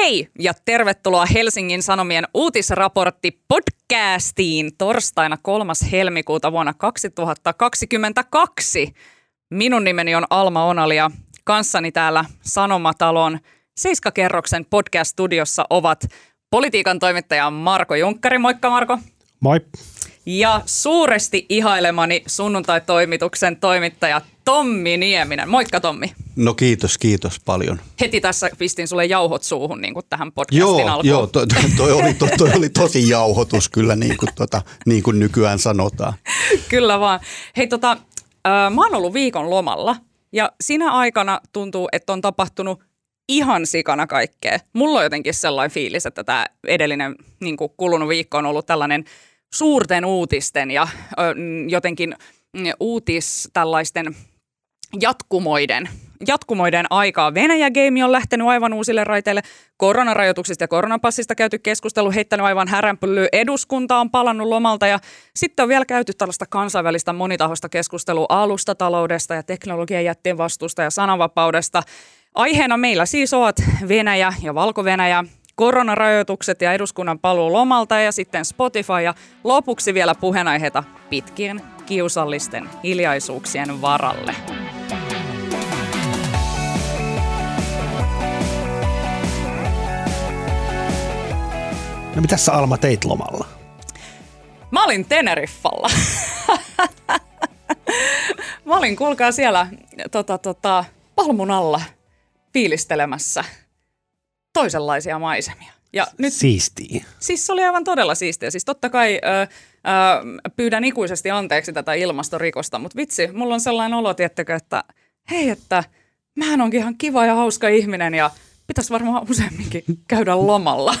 Hei ja tervetuloa Helsingin Sanomien uutisraportti podcastiin torstaina 3. helmikuuta vuonna 2022. Minun nimeni on Alma Onalia. Kanssani täällä Sanomatalon Seiskakerroksen podcast-studiossa ovat politiikan toimittaja Marko Junkkari. Moikka Marko. Moi. Ja suuresti ihailemani sunnuntai-toimituksen toimittaja Tommi Nieminen. Moikka Tommi. No kiitos, kiitos paljon. Heti tässä pistin sulle jauhot suuhun niin kuin tähän podcastin joo, alkuun. Joo, toi, toi, oli, toi, toi oli tosi jauhotus kyllä niin kuin, tota, niin kuin nykyään sanotaan. kyllä vaan. Hei tota, äh, mä oon ollut viikon lomalla ja siinä aikana tuntuu, että on tapahtunut ihan sikana kaikkea. Mulla on jotenkin sellainen fiilis, että tämä edellinen niin kuin kulunut viikko on ollut tällainen suurten uutisten ja ö, jotenkin mm, uutis tällaisten jatkumoiden, jatkumoiden aikaa. Venäjä-game on lähtenyt aivan uusille raiteille. Koronarajoituksista ja koronapassista käyty keskustelu, heittänyt aivan häränpyllyä. Eduskunta on palannut lomalta ja sitten on vielä käyty tällaista kansainvälistä monitahoista keskustelua alustataloudesta ja teknologian jätteen vastuusta ja sananvapaudesta. Aiheena meillä siis ovat Venäjä ja Valko-Venäjä, koronarajoitukset ja eduskunnan paluu lomalta ja sitten Spotify ja lopuksi vielä puheenaiheita pitkien kiusallisten hiljaisuuksien varalle. No mitä sä Alma teit lomalla? Mä olin Teneriffalla. Mä olin, kuulkaa siellä tota, tota, palmun alla fiilistelemässä toisenlaisia maisemia. Ja nyt, Siistiä. Siis se oli aivan todella siistiä. Siis totta kai ö, ö, pyydän ikuisesti anteeksi tätä ilmastorikosta, mutta vitsi, mulla on sellainen olo, tiettäkö, että hei, että mähän onkin ihan kiva ja hauska ihminen ja pitäisi varmaan useamminkin käydä lomalla.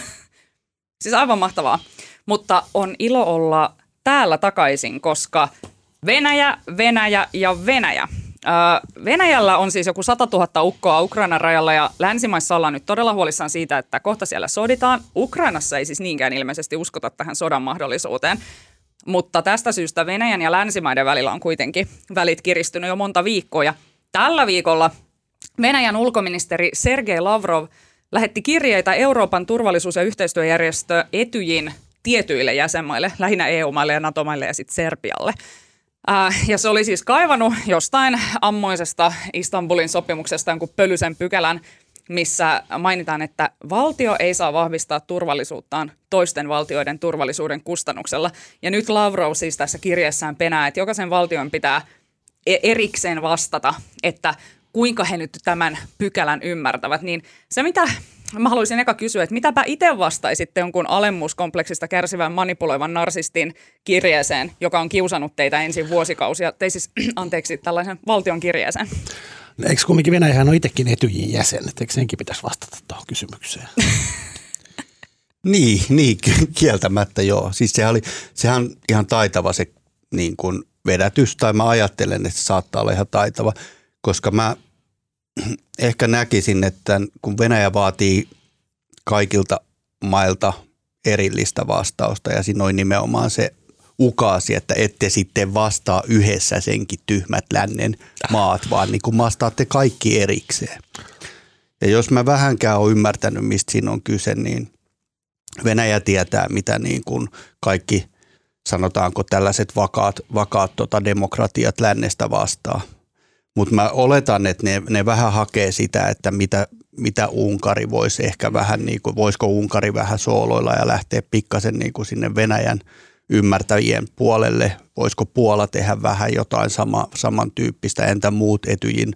siis aivan mahtavaa. Mutta on ilo olla täällä takaisin, koska Venäjä, Venäjä ja Venäjä – Venäjällä on siis joku 100 000 ukkoa Ukrainan rajalla ja länsimaissa ollaan nyt todella huolissaan siitä, että kohta siellä soditaan. Ukrainassa ei siis niinkään ilmeisesti uskota tähän sodan mahdollisuuteen. Mutta tästä syystä Venäjän ja länsimaiden välillä on kuitenkin välit kiristynyt jo monta viikkoa. Ja tällä viikolla Venäjän ulkoministeri Sergei Lavrov lähetti kirjeitä Euroopan turvallisuus- ja yhteistyöjärjestö Etyjin tietyille jäsenmaille, lähinnä EU-maille ja NATO-maille ja sitten Serbialle – Äh, ja se oli siis kaivannut jostain ammoisesta Istanbulin sopimuksesta jonkun pölysen pykälän, missä mainitaan, että valtio ei saa vahvistaa turvallisuuttaan toisten valtioiden turvallisuuden kustannuksella. Ja nyt Lavrov siis tässä kirjeessään penää, että jokaisen valtion pitää e- erikseen vastata, että kuinka he nyt tämän pykälän ymmärtävät. Niin se, mitä Mä haluaisin eka kysyä, että mitäpä itse vastaisitte jonkun alemmuuskompleksista kärsivän manipuloivan narsistin kirjeeseen, joka on kiusannut teitä ensin vuosikausia, tai siis anteeksi, tällaisen valtion kirjeeseen? No, eikö kumminkin Venäjähän on itsekin etyjin jäsen, että eikö senkin pitäisi vastata tuohon kysymykseen? niin, niin, kieltämättä joo. Siis sehän, oli, sehän on ihan taitava se niin kuin vedätys, tai mä ajattelen, että se saattaa olla ihan taitava, koska mä ehkä näkisin, että kun Venäjä vaatii kaikilta mailta erillistä vastausta ja siinä on nimenomaan se ukaasi, että ette sitten vastaa yhdessä senkin tyhmät lännen maat, vaan niin kuin vastaatte kaikki erikseen. Ja jos mä vähänkään olen ymmärtänyt, mistä siinä on kyse, niin Venäjä tietää, mitä niin kuin kaikki, sanotaanko tällaiset vakaat, vakaat tota demokratiat lännestä vastaa – mutta mä oletan, että ne, ne vähän hakee sitä, että mitä, mitä Unkari voisi ehkä vähän, niin kuin, voisiko Unkari vähän sooloilla ja lähteä pikkasen niin kuin sinne Venäjän ymmärtäjien puolelle. Voisiko Puola tehdä vähän jotain sama, samantyyppistä, entä muut etyjin,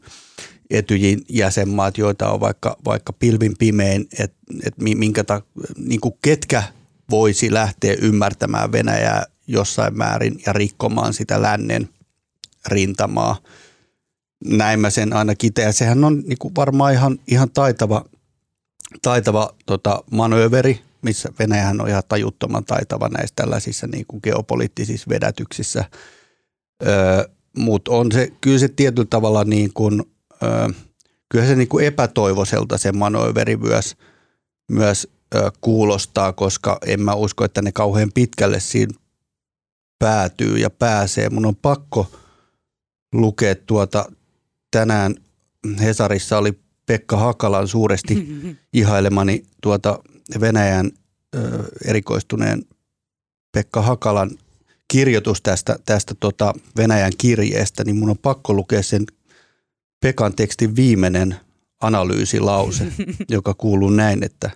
etyjin jäsenmaat, joita on vaikka, vaikka pilvin pimein, että et minkä ta, niin kuin ketkä voisi lähteä ymmärtämään Venäjää jossain määrin ja rikkomaan sitä lännen rintamaa – näin mä sen aina kitää. Sehän on niin kuin varmaan ihan, ihan taitava, taitava tota, manööveri, missä Venäjähän on ihan tajuttoman taitava näissä tällaisissa niin kuin geopoliittisissa vedätyksissä. Öö, Mutta on se, kyllä se tietyllä tavalla niin kuin, öö, kyllä se niin kuin epätoivoiselta se manööveri myös, myös öö, kuulostaa, koska en mä usko, että ne kauhean pitkälle siinä päätyy ja pääsee. Mun on pakko lukea tuota tänään Hesarissa oli Pekka Hakalan suuresti ihailemani tuota Venäjän ö, erikoistuneen Pekka Hakalan kirjoitus tästä, tästä tota Venäjän kirjeestä, niin mun on pakko lukea sen Pekan tekstin viimeinen analyysilause, joka kuuluu näin, että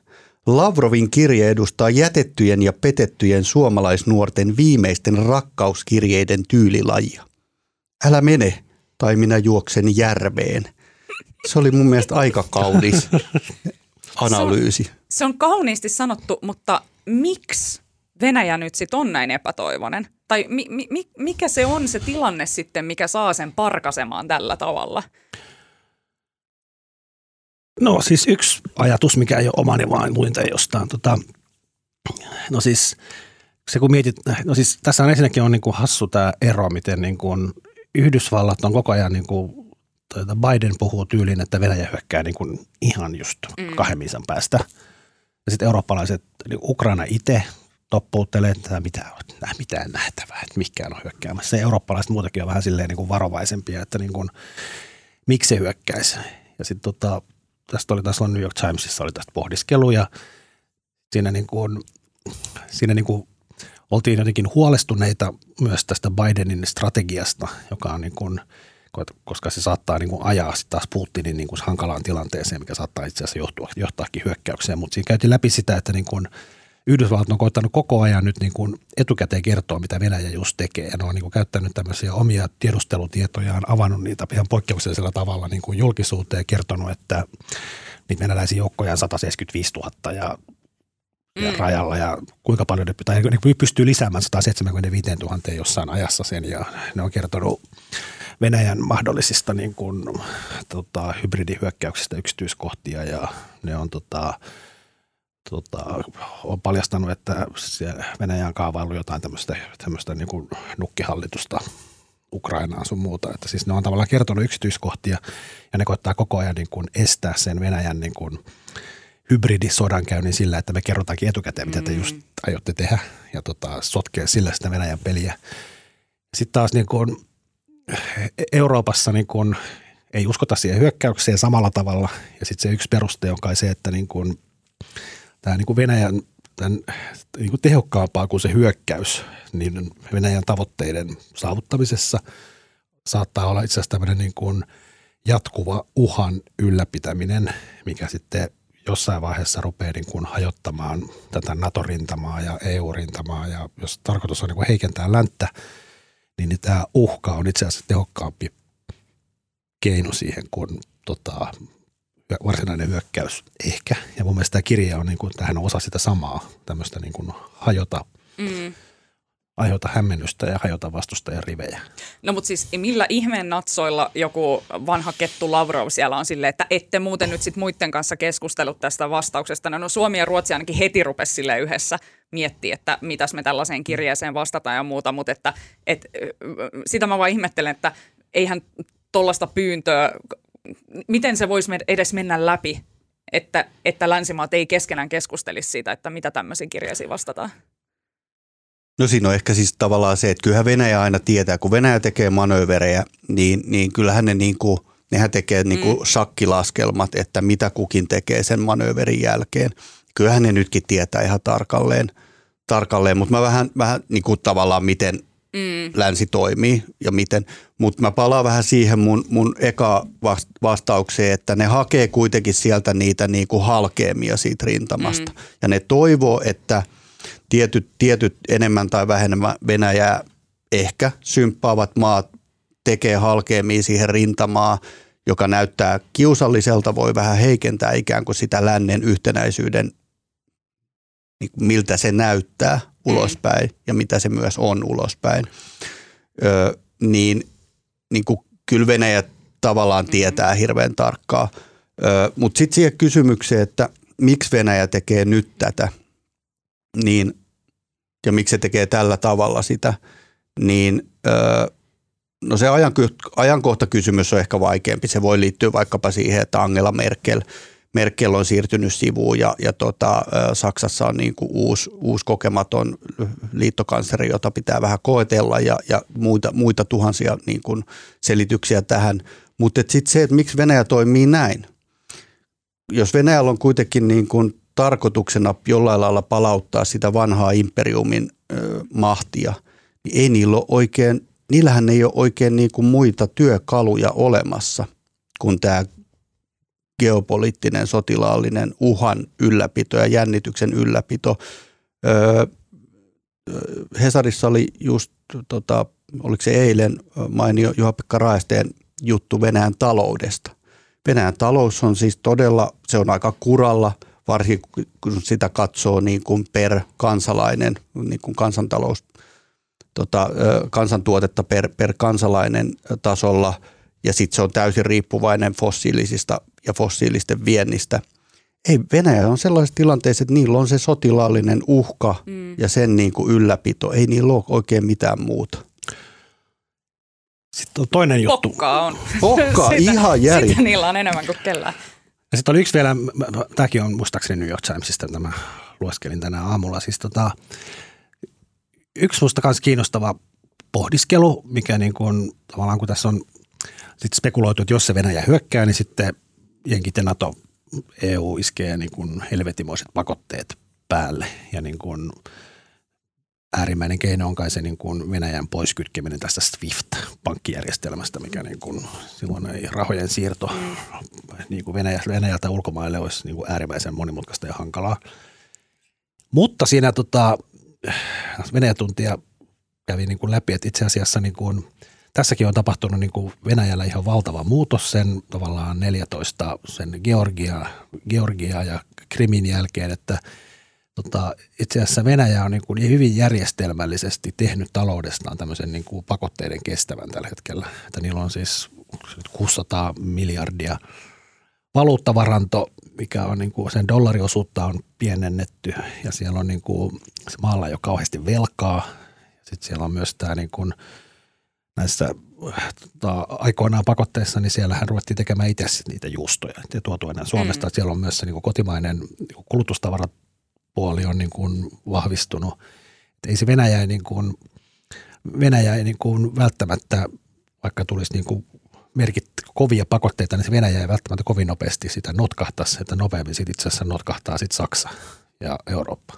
Lavrovin kirje edustaa jätettyjen ja petettyjen suomalaisnuorten viimeisten rakkauskirjeiden tyylilajia. Älä mene, tai minä juoksen järveen. Se oli mun mielestä aika kaunis analyysi. Se on, se on kauniisti sanottu, mutta miksi Venäjä nyt sitten on näin epätoivoinen? Tai mi, mi, mikä se on se tilanne sitten, mikä saa sen parkasemaan tällä tavalla? No siis yksi ajatus, mikä ei ole omani, vaan luin jostain. Tota, no siis se kun mietit, no siis tässä on ensinnäkin on niin kuin hassu tämä ero, miten niin kuin Yhdysvallat on koko ajan niin kuin, tuota, Biden puhuu tyyliin, että Venäjä hyökkää niin kuin ihan just mm. kahden päästä. Ja sitten eurooppalaiset, niin Ukraina itse toppuuttelee, että mitä, mitään nähtävää, että mikään on hyökkäämässä. Se eurooppalaiset muutenkin on vähän silleen niin kuin varovaisempia, että niin kuin, miksi se hyökkäisi. Ja sitten tota, tästä oli taas New York Timesissa oli tästä pohdiskelu ja siinä, niin kuin, siinä niin kuin oltiin jotenkin huolestuneita myös tästä Bidenin strategiasta, joka on niin kuin, koska se saattaa niin kuin ajaa sitten taas Putinin niin kuin hankalaan tilanteeseen, mikä saattaa itse asiassa johtua, johtaakin hyökkäykseen. Mutta siinä käytiin läpi sitä, että niin kuin Yhdysvallat on koittanut koko ajan nyt niin kuin etukäteen kertoa, mitä Venäjä just tekee. Ja ne on niin kuin käyttänyt tämmöisiä omia tiedustelutietojaan, avannut niitä ihan poikkeuksellisella tavalla niin kuin julkisuuteen ja kertonut, että niitä venäläisiä joukkoja on 175 000 ja mm. rajalla ja kuinka paljon ne pitää, ne pystyy lisäämään 175 000 jossain ajassa sen ja ne on kertonut Venäjän mahdollisista niin kuin, tota, hybridihyökkäyksistä yksityiskohtia ja ne on tota, tota, on paljastanut, että Venäjä on kaavaillut jotain tämmöistä, tämmöistä niin kuin nukkihallitusta Ukrainaan sun muuta. Että siis ne on tavallaan kertonut yksityiskohtia ja ne koittaa koko ajan niin kuin estää sen Venäjän niin kuin hybridisodankäynnin sillä, että me kerrotaankin etukäteen, mitä te just mm. aiotte tehdä ja tota, sotkea sillä sitä Venäjän peliä. Sitten taas niin kuin Euroopassa niin kuin ei uskota siihen hyökkäykseen samalla tavalla ja sitten se yksi peruste on kai se, että niin kuin tämä niin kuin Venäjän tämän, niin kuin tehokkaampaa kuin se hyökkäys, niin Venäjän tavoitteiden saavuttamisessa saattaa olla itse asiassa tämmöinen niin kuin jatkuva uhan ylläpitäminen, mikä sitten jossain vaiheessa rupeaa niin kuin hajottamaan tätä NATO-rintamaa ja EU-rintamaa ja jos tarkoitus on niin kuin heikentää länttä, niin, tämä uhka on itse asiassa tehokkaampi keino siihen kuin tota, varsinainen hyökkäys ehkä. Ja mun mielestä tämä kirja on, niin kuin, tähän osa sitä samaa, tämmöistä niin kuin hajota, mm. Aiheuta hämmennystä ja hajota vastustajan rivejä. No mutta siis millä ihmeen natsoilla joku vanha kettu Lavrov siellä on silleen, että ette muuten nyt sit muiden kanssa keskustellut tästä vastauksesta. No, no Suomi ja Ruotsi ainakin heti rupesi sille yhdessä miettiä, että mitäs me tällaiseen kirjeeseen vastataan ja muuta, mutta että, et, sitä mä vaan ihmettelen, että eihän tuollaista pyyntöä miten se voisi edes mennä läpi, että, että länsimaat ei keskenään keskustelisi siitä, että mitä tämmöisiin kirjeisiin vastataan? No siinä on ehkä siis tavallaan se, että kyllähän Venäjä aina tietää, kun Venäjä tekee manööverejä, niin, niin kyllähän ne niin kuin, nehän tekee niin kuin mm. shakkilaskelmat, että mitä kukin tekee sen manööverin jälkeen. Kyllähän ne nytkin tietää ihan tarkalleen, tarkalleen mutta mä vähän, vähän niin kuin tavallaan miten mm. länsi toimii ja miten. Mutta mä palaan vähän siihen mun, mun eka vastaukseen, että ne hakee kuitenkin sieltä niitä niin kuin halkeamia siitä rintamasta. Mm. Ja ne toivoo, että tietyt, tietyt enemmän tai vähemmän Venäjää ehkä symppaavat maat tekee halkeamia siihen rintamaan, joka näyttää kiusalliselta, voi vähän heikentää ikään kuin sitä lännen yhtenäisyyden, niin miltä se näyttää ulospäin ja mitä se myös on ulospäin, ö, niin, niin kuin kyllä Venäjä tavallaan mm-hmm. tietää hirveän tarkkaa. Mutta sitten siihen kysymykseen, että miksi Venäjä tekee nyt tätä, niin, ja miksi se tekee tällä tavalla sitä, niin no se ajankohtakysymys on ehkä vaikeampi. Se voi liittyä vaikkapa siihen, että Angela Merkel – Merkel on siirtynyt sivuun ja, ja tota, Saksassa on niin kuin uusi, uusi kokematon liittokansleri, jota pitää vähän koetella ja, ja muita, muita tuhansia niin kuin selityksiä tähän. Mutta sitten se, että miksi Venäjä toimii näin, jos Venäjällä on kuitenkin niin kuin tarkoituksena jollain lailla palauttaa sitä vanhaa imperiumin ö, mahtia, niin ei niillä ole oikein, niillähän ei ole oikein niin kuin muita työkaluja olemassa kuin tämä geopoliittinen, sotilaallinen uhan ylläpito ja jännityksen ylläpito. Öö, Hesarissa oli just, tota, oliko se eilen mainio Juha-Pekka Raesteen juttu Venäjän taloudesta. Venäjän talous on siis todella, se on aika kuralla, varsinkin kun sitä katsoo niin kuin per kansalainen, niin kuin kansantalous, tota, kansantuotetta per, per kansalainen tasolla – ja sitten se on täysin riippuvainen fossiilisista ja fossiilisten viennistä. Ei, Venäjä on sellaisessa tilanteessa, että niillä on se sotilaallinen uhka mm. ja sen niin kuin ylläpito. Ei niillä ole oikein mitään muuta. Sitten on toinen juttu. Pokkaa on. Pokkaa, sitä, ihan järi. Sitä niillä on enemmän kuin kellään. Ja sitten oli yksi vielä, tämäkin on muistaakseni New York Timesista, tämä lueskelin tänään aamulla. Siis tota, yksi musta myös kiinnostava pohdiskelu, mikä niin kuin, tavallaan kun tässä on sitten spekuloitu, että jos se Venäjä hyökkää, niin sitten jenkit ja NATO, EU iskee niin kuin helvetimoiset pakotteet päälle ja niin kuin äärimmäinen keino on kai se niin kuin Venäjän poiskytkeminen tästä SWIFT-pankkijärjestelmästä, mikä niin kuin silloin ei rahojen siirto niin kuin Venäjä, Venäjältä ulkomaille olisi niin kuin äärimmäisen monimutkaista ja hankalaa. Mutta siinä tota, Venäjä tuntia kävi niin kuin läpi, että itse asiassa niin kuin – tässäkin on tapahtunut niin kuin Venäjällä ihan valtava muutos sen tavallaan 14 sen Georgia, Georgia ja Krimin jälkeen, että tota, itse asiassa Venäjä on niin kuin hyvin järjestelmällisesti tehnyt taloudestaan tämmöisen niin kuin pakotteiden kestävän tällä hetkellä. Että niillä on siis 600 miljardia valuuttavaranto, mikä on niin kuin sen dollariosuutta on pienennetty ja siellä on niin kuin maalla jo kauheasti velkaa. Sitten siellä on myös tämä niin kuin – näissä tota, aikoinaan pakotteissa, niin siellähän ruvettiin tekemään itse niitä juustoja ja tuotu enää Suomesta. Mm. Siellä on myös se niin kuin kotimainen niin kulutustavarapuoli on niin kuin vahvistunut. Et ei se Venäjä ei, niin kuin, Venäjä ei niin kuin välttämättä, vaikka tulisi niin kuin merkit kovia pakotteita, niin se Venäjä ei välttämättä kovin nopeasti sitä notkahtaisi, että nopeammin sit itse asiassa notkahtaa sitten Saksa ja Eurooppa.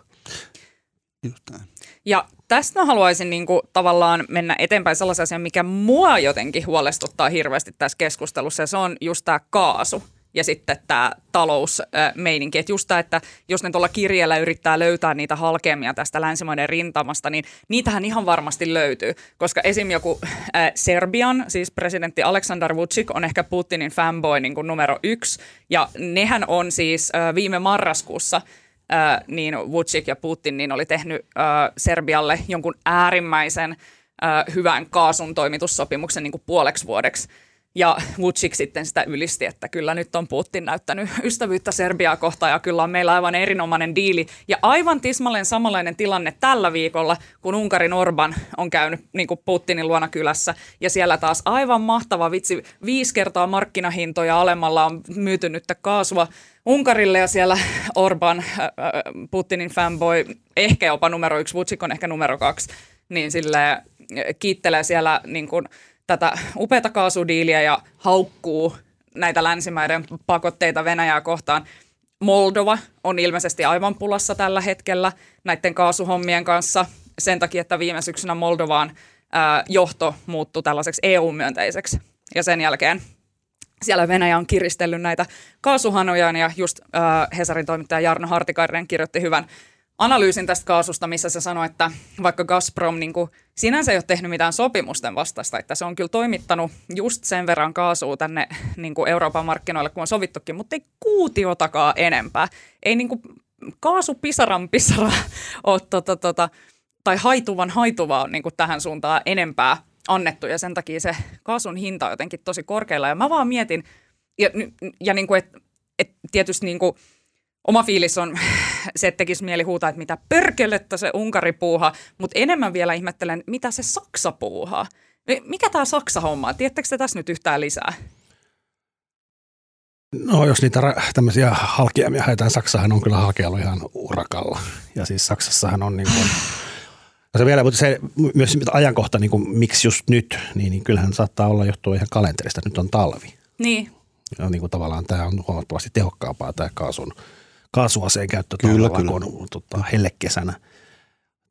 Just näin. Ja tästä haluaisin niin kuin, tavallaan mennä eteenpäin sellaisen asian, mikä mua jotenkin huolestuttaa hirveästi tässä keskustelussa, ja se on just tämä kaasu ja sitten tämä talousmeininki. Että just tämä, että jos ne tuolla kirjeellä yrittää löytää niitä halkeamia tästä länsimaiden rintamasta, niin niitähän ihan varmasti löytyy. Koska esim. joku äh, Serbian, siis presidentti Aleksandar Vucic on ehkä Putinin fanboy niin kuin numero yksi. Ja nehän on siis äh, viime marraskuussa – äh, niin Vucic ja Putin niin oli tehnyt äh, Serbialle jonkun äärimmäisen äh, hyvän kaasun toimitussopimuksen niin kuin puoleksi vuodeksi. Ja Vucic sitten sitä ylisti, että kyllä nyt on Putin näyttänyt ystävyyttä Serbiaa kohtaan ja kyllä on meillä aivan erinomainen diili. Ja aivan tismalleen samanlainen tilanne tällä viikolla, kun Unkarin Orban on käynyt niin kuin Putinin luona kylässä. Ja siellä taas aivan mahtava vitsi, viisi kertaa markkinahintoja alemmalla on myyty nyt kaasua Unkarille ja siellä Orban, äh, äh, Putinin fanboy, ehkä jopa numero yksi, Vucic on ehkä numero kaksi, niin sille kiittelee siellä niin kuin tätä upeata kaasudiiliä ja haukkuu näitä länsimaiden pakotteita Venäjää kohtaan. Moldova on ilmeisesti aivan pulassa tällä hetkellä näiden kaasuhommien kanssa sen takia, että viime syksynä Moldovaan ää, johto muuttui tällaiseksi EU-myönteiseksi. Ja sen jälkeen siellä Venäjä on kiristellyt näitä kaasuhanojaan ja just äh, Hesarin toimittaja Jarno Hartikainen kirjoitti hyvän analyysin tästä kaasusta, missä se sanoi, että vaikka Gazprom niin kuin, sinänsä ei ole tehnyt mitään sopimusten vastaista, että se on kyllä toimittanut just sen verran kaasua tänne niin kuin Euroopan markkinoille, kun on sovittukin, mutta ei kuutiotakaan enempää. Ei niin kuin, kaasu pisaran pisara ole tota, tota, tai haituvan haituvaa niin kuin tähän suuntaan enempää annettu ja sen takia se kaasun hinta on jotenkin tosi korkealla. Ja mä vaan mietin, ja, ja niin kuin, että et tietysti niin kuin, oma fiilis on se, että tekisi mieli huutaa, että mitä pörkelettä se Unkari puuhaa, mutta enemmän vielä ihmettelen, mitä se Saksa puuhaa. Mikä tämä Saksa-homma on? Tiedättekö te tässä nyt yhtään lisää? No jos niitä tämmöisiä halkeamia haetaan, Saksahan on kyllä halkealla ihan urakalla. Ja siis Saksassahan on niin kuin No se vielä, mutta se myös ajankohta, niin kuin, miksi just nyt, niin, niin kyllähän saattaa olla johtua ihan kalenterista, että nyt on talvi. Niin. Ja niin kuin tavallaan tämä on huomattavasti tehokkaampaa tämä kaasun, kaasuaseen käyttö Kyllä, talvella kuin tota, hellekesänä.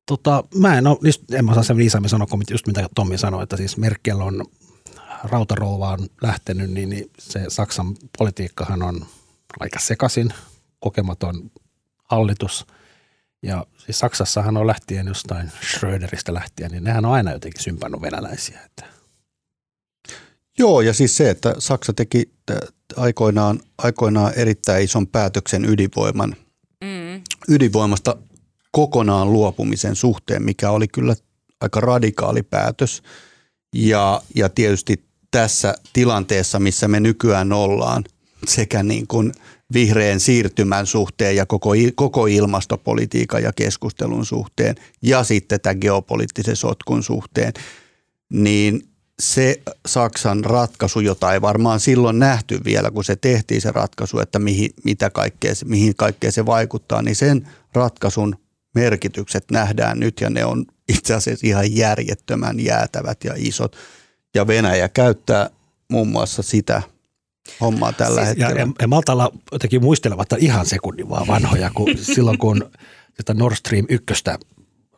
Tota, mä en, ole, just, en mä osaa sen viisaammin sanoa kuin just mitä Tommi sanoi, että siis Merkel on rautarouvaan lähtenyt, niin, niin se Saksan politiikkahan on aika sekasin, kokematon hallitus. Ja siis Saksassahan on lähtien jostain Schröderistä lähtien, niin nehän on aina jotenkin sympannut venäläisiä. Että. Joo, ja siis se, että Saksa teki aikoinaan, aikoinaan erittäin ison päätöksen ydinvoiman, mm. ydinvoimasta kokonaan luopumisen suhteen, mikä oli kyllä aika radikaali päätös. Ja, ja tietysti tässä tilanteessa, missä me nykyään ollaan, sekä niin kuin vihreän siirtymän suhteen ja koko, koko ilmastopolitiikan ja keskustelun suhteen ja sitten tämän geopoliittisen sotkun suhteen, niin se Saksan ratkaisu, jota ei varmaan silloin nähty vielä, kun se tehtiin se ratkaisu, että mihin, mitä kaikkea, mihin kaikkea se vaikuttaa, niin sen ratkaisun merkitykset nähdään nyt ja ne on itse asiassa ihan järjettömän jäätävät ja isot. Ja Venäjä käyttää muun muassa sitä hommaa tällä siis, hetkellä. Ja, ja Maltalla jotenkin muistelematta ihan sekunnin vaan vanhoja, kun silloin kun sitä Nord Stream 1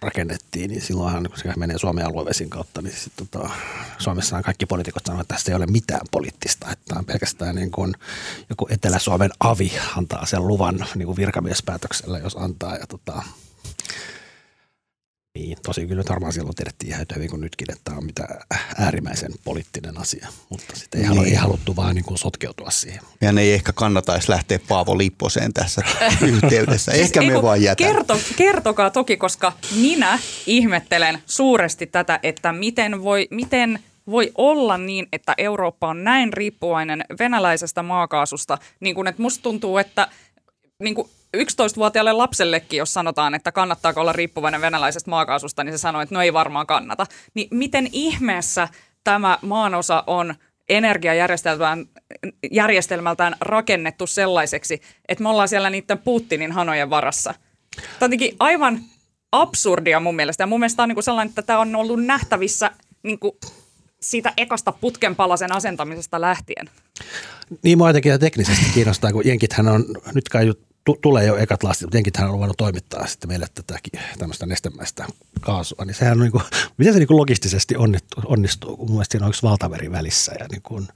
rakennettiin, niin silloinhan kun se menee Suomen aluevesin kautta, niin sit, tota, Suomessa kaikki poliitikot sanoivat, että tässä ei ole mitään poliittista, että on pelkästään niin kuin joku Etelä-Suomen avi antaa sen luvan niin kuin virkamiespäätöksellä, jos antaa. Ja tota, niin, tosi kyllä nyt varmaan silloin tiedettiin ihan hyvin kuin nytkin, että tämä on mitä äärimmäisen poliittinen asia, mutta sitten ei, niin. ei haluttu vaan niin kuin sotkeutua siihen. Ja ne ei ehkä kannataisi lähteä Paavo Lipposeen tässä yhteydessä. Ehkä siis me vaan jätän. Kerto, kertokaa toki, koska minä ihmettelen suuresti tätä, että miten voi, miten voi olla niin, että Eurooppa on näin riippuvainen venäläisestä maakaasusta, niin kuin että musta tuntuu, että niin kuin 11-vuotiaalle lapsellekin, jos sanotaan, että kannattaako olla riippuvainen venäläisestä maakaasusta, niin se sanoo, että no ei varmaan kannata. Niin miten ihmeessä tämä maanosa on energiajärjestelmältään rakennettu sellaiseksi, että me ollaan siellä niiden Putinin hanojen varassa. Tämä on aivan absurdia mun mielestä. Ja mun mielestä on niin kuin sellainen, että tämä on ollut nähtävissä niin kuin siitä ekasta putkenpalasen asentamisesta lähtien. Niin mua jotenkin teknisesti kiinnostaa, kun jenkithän on, nyt kai tulee jo ekat lastit, mutta jenkithän on voinut toimittaa sitten meille tätä tämmöistä nestemäistä kaasua, niin sehän on niin kuin, miten se niin kuin logistisesti onnistuu, onnistuu, kun mun mielestä siinä on yksi valtaveri välissä ja niin kuin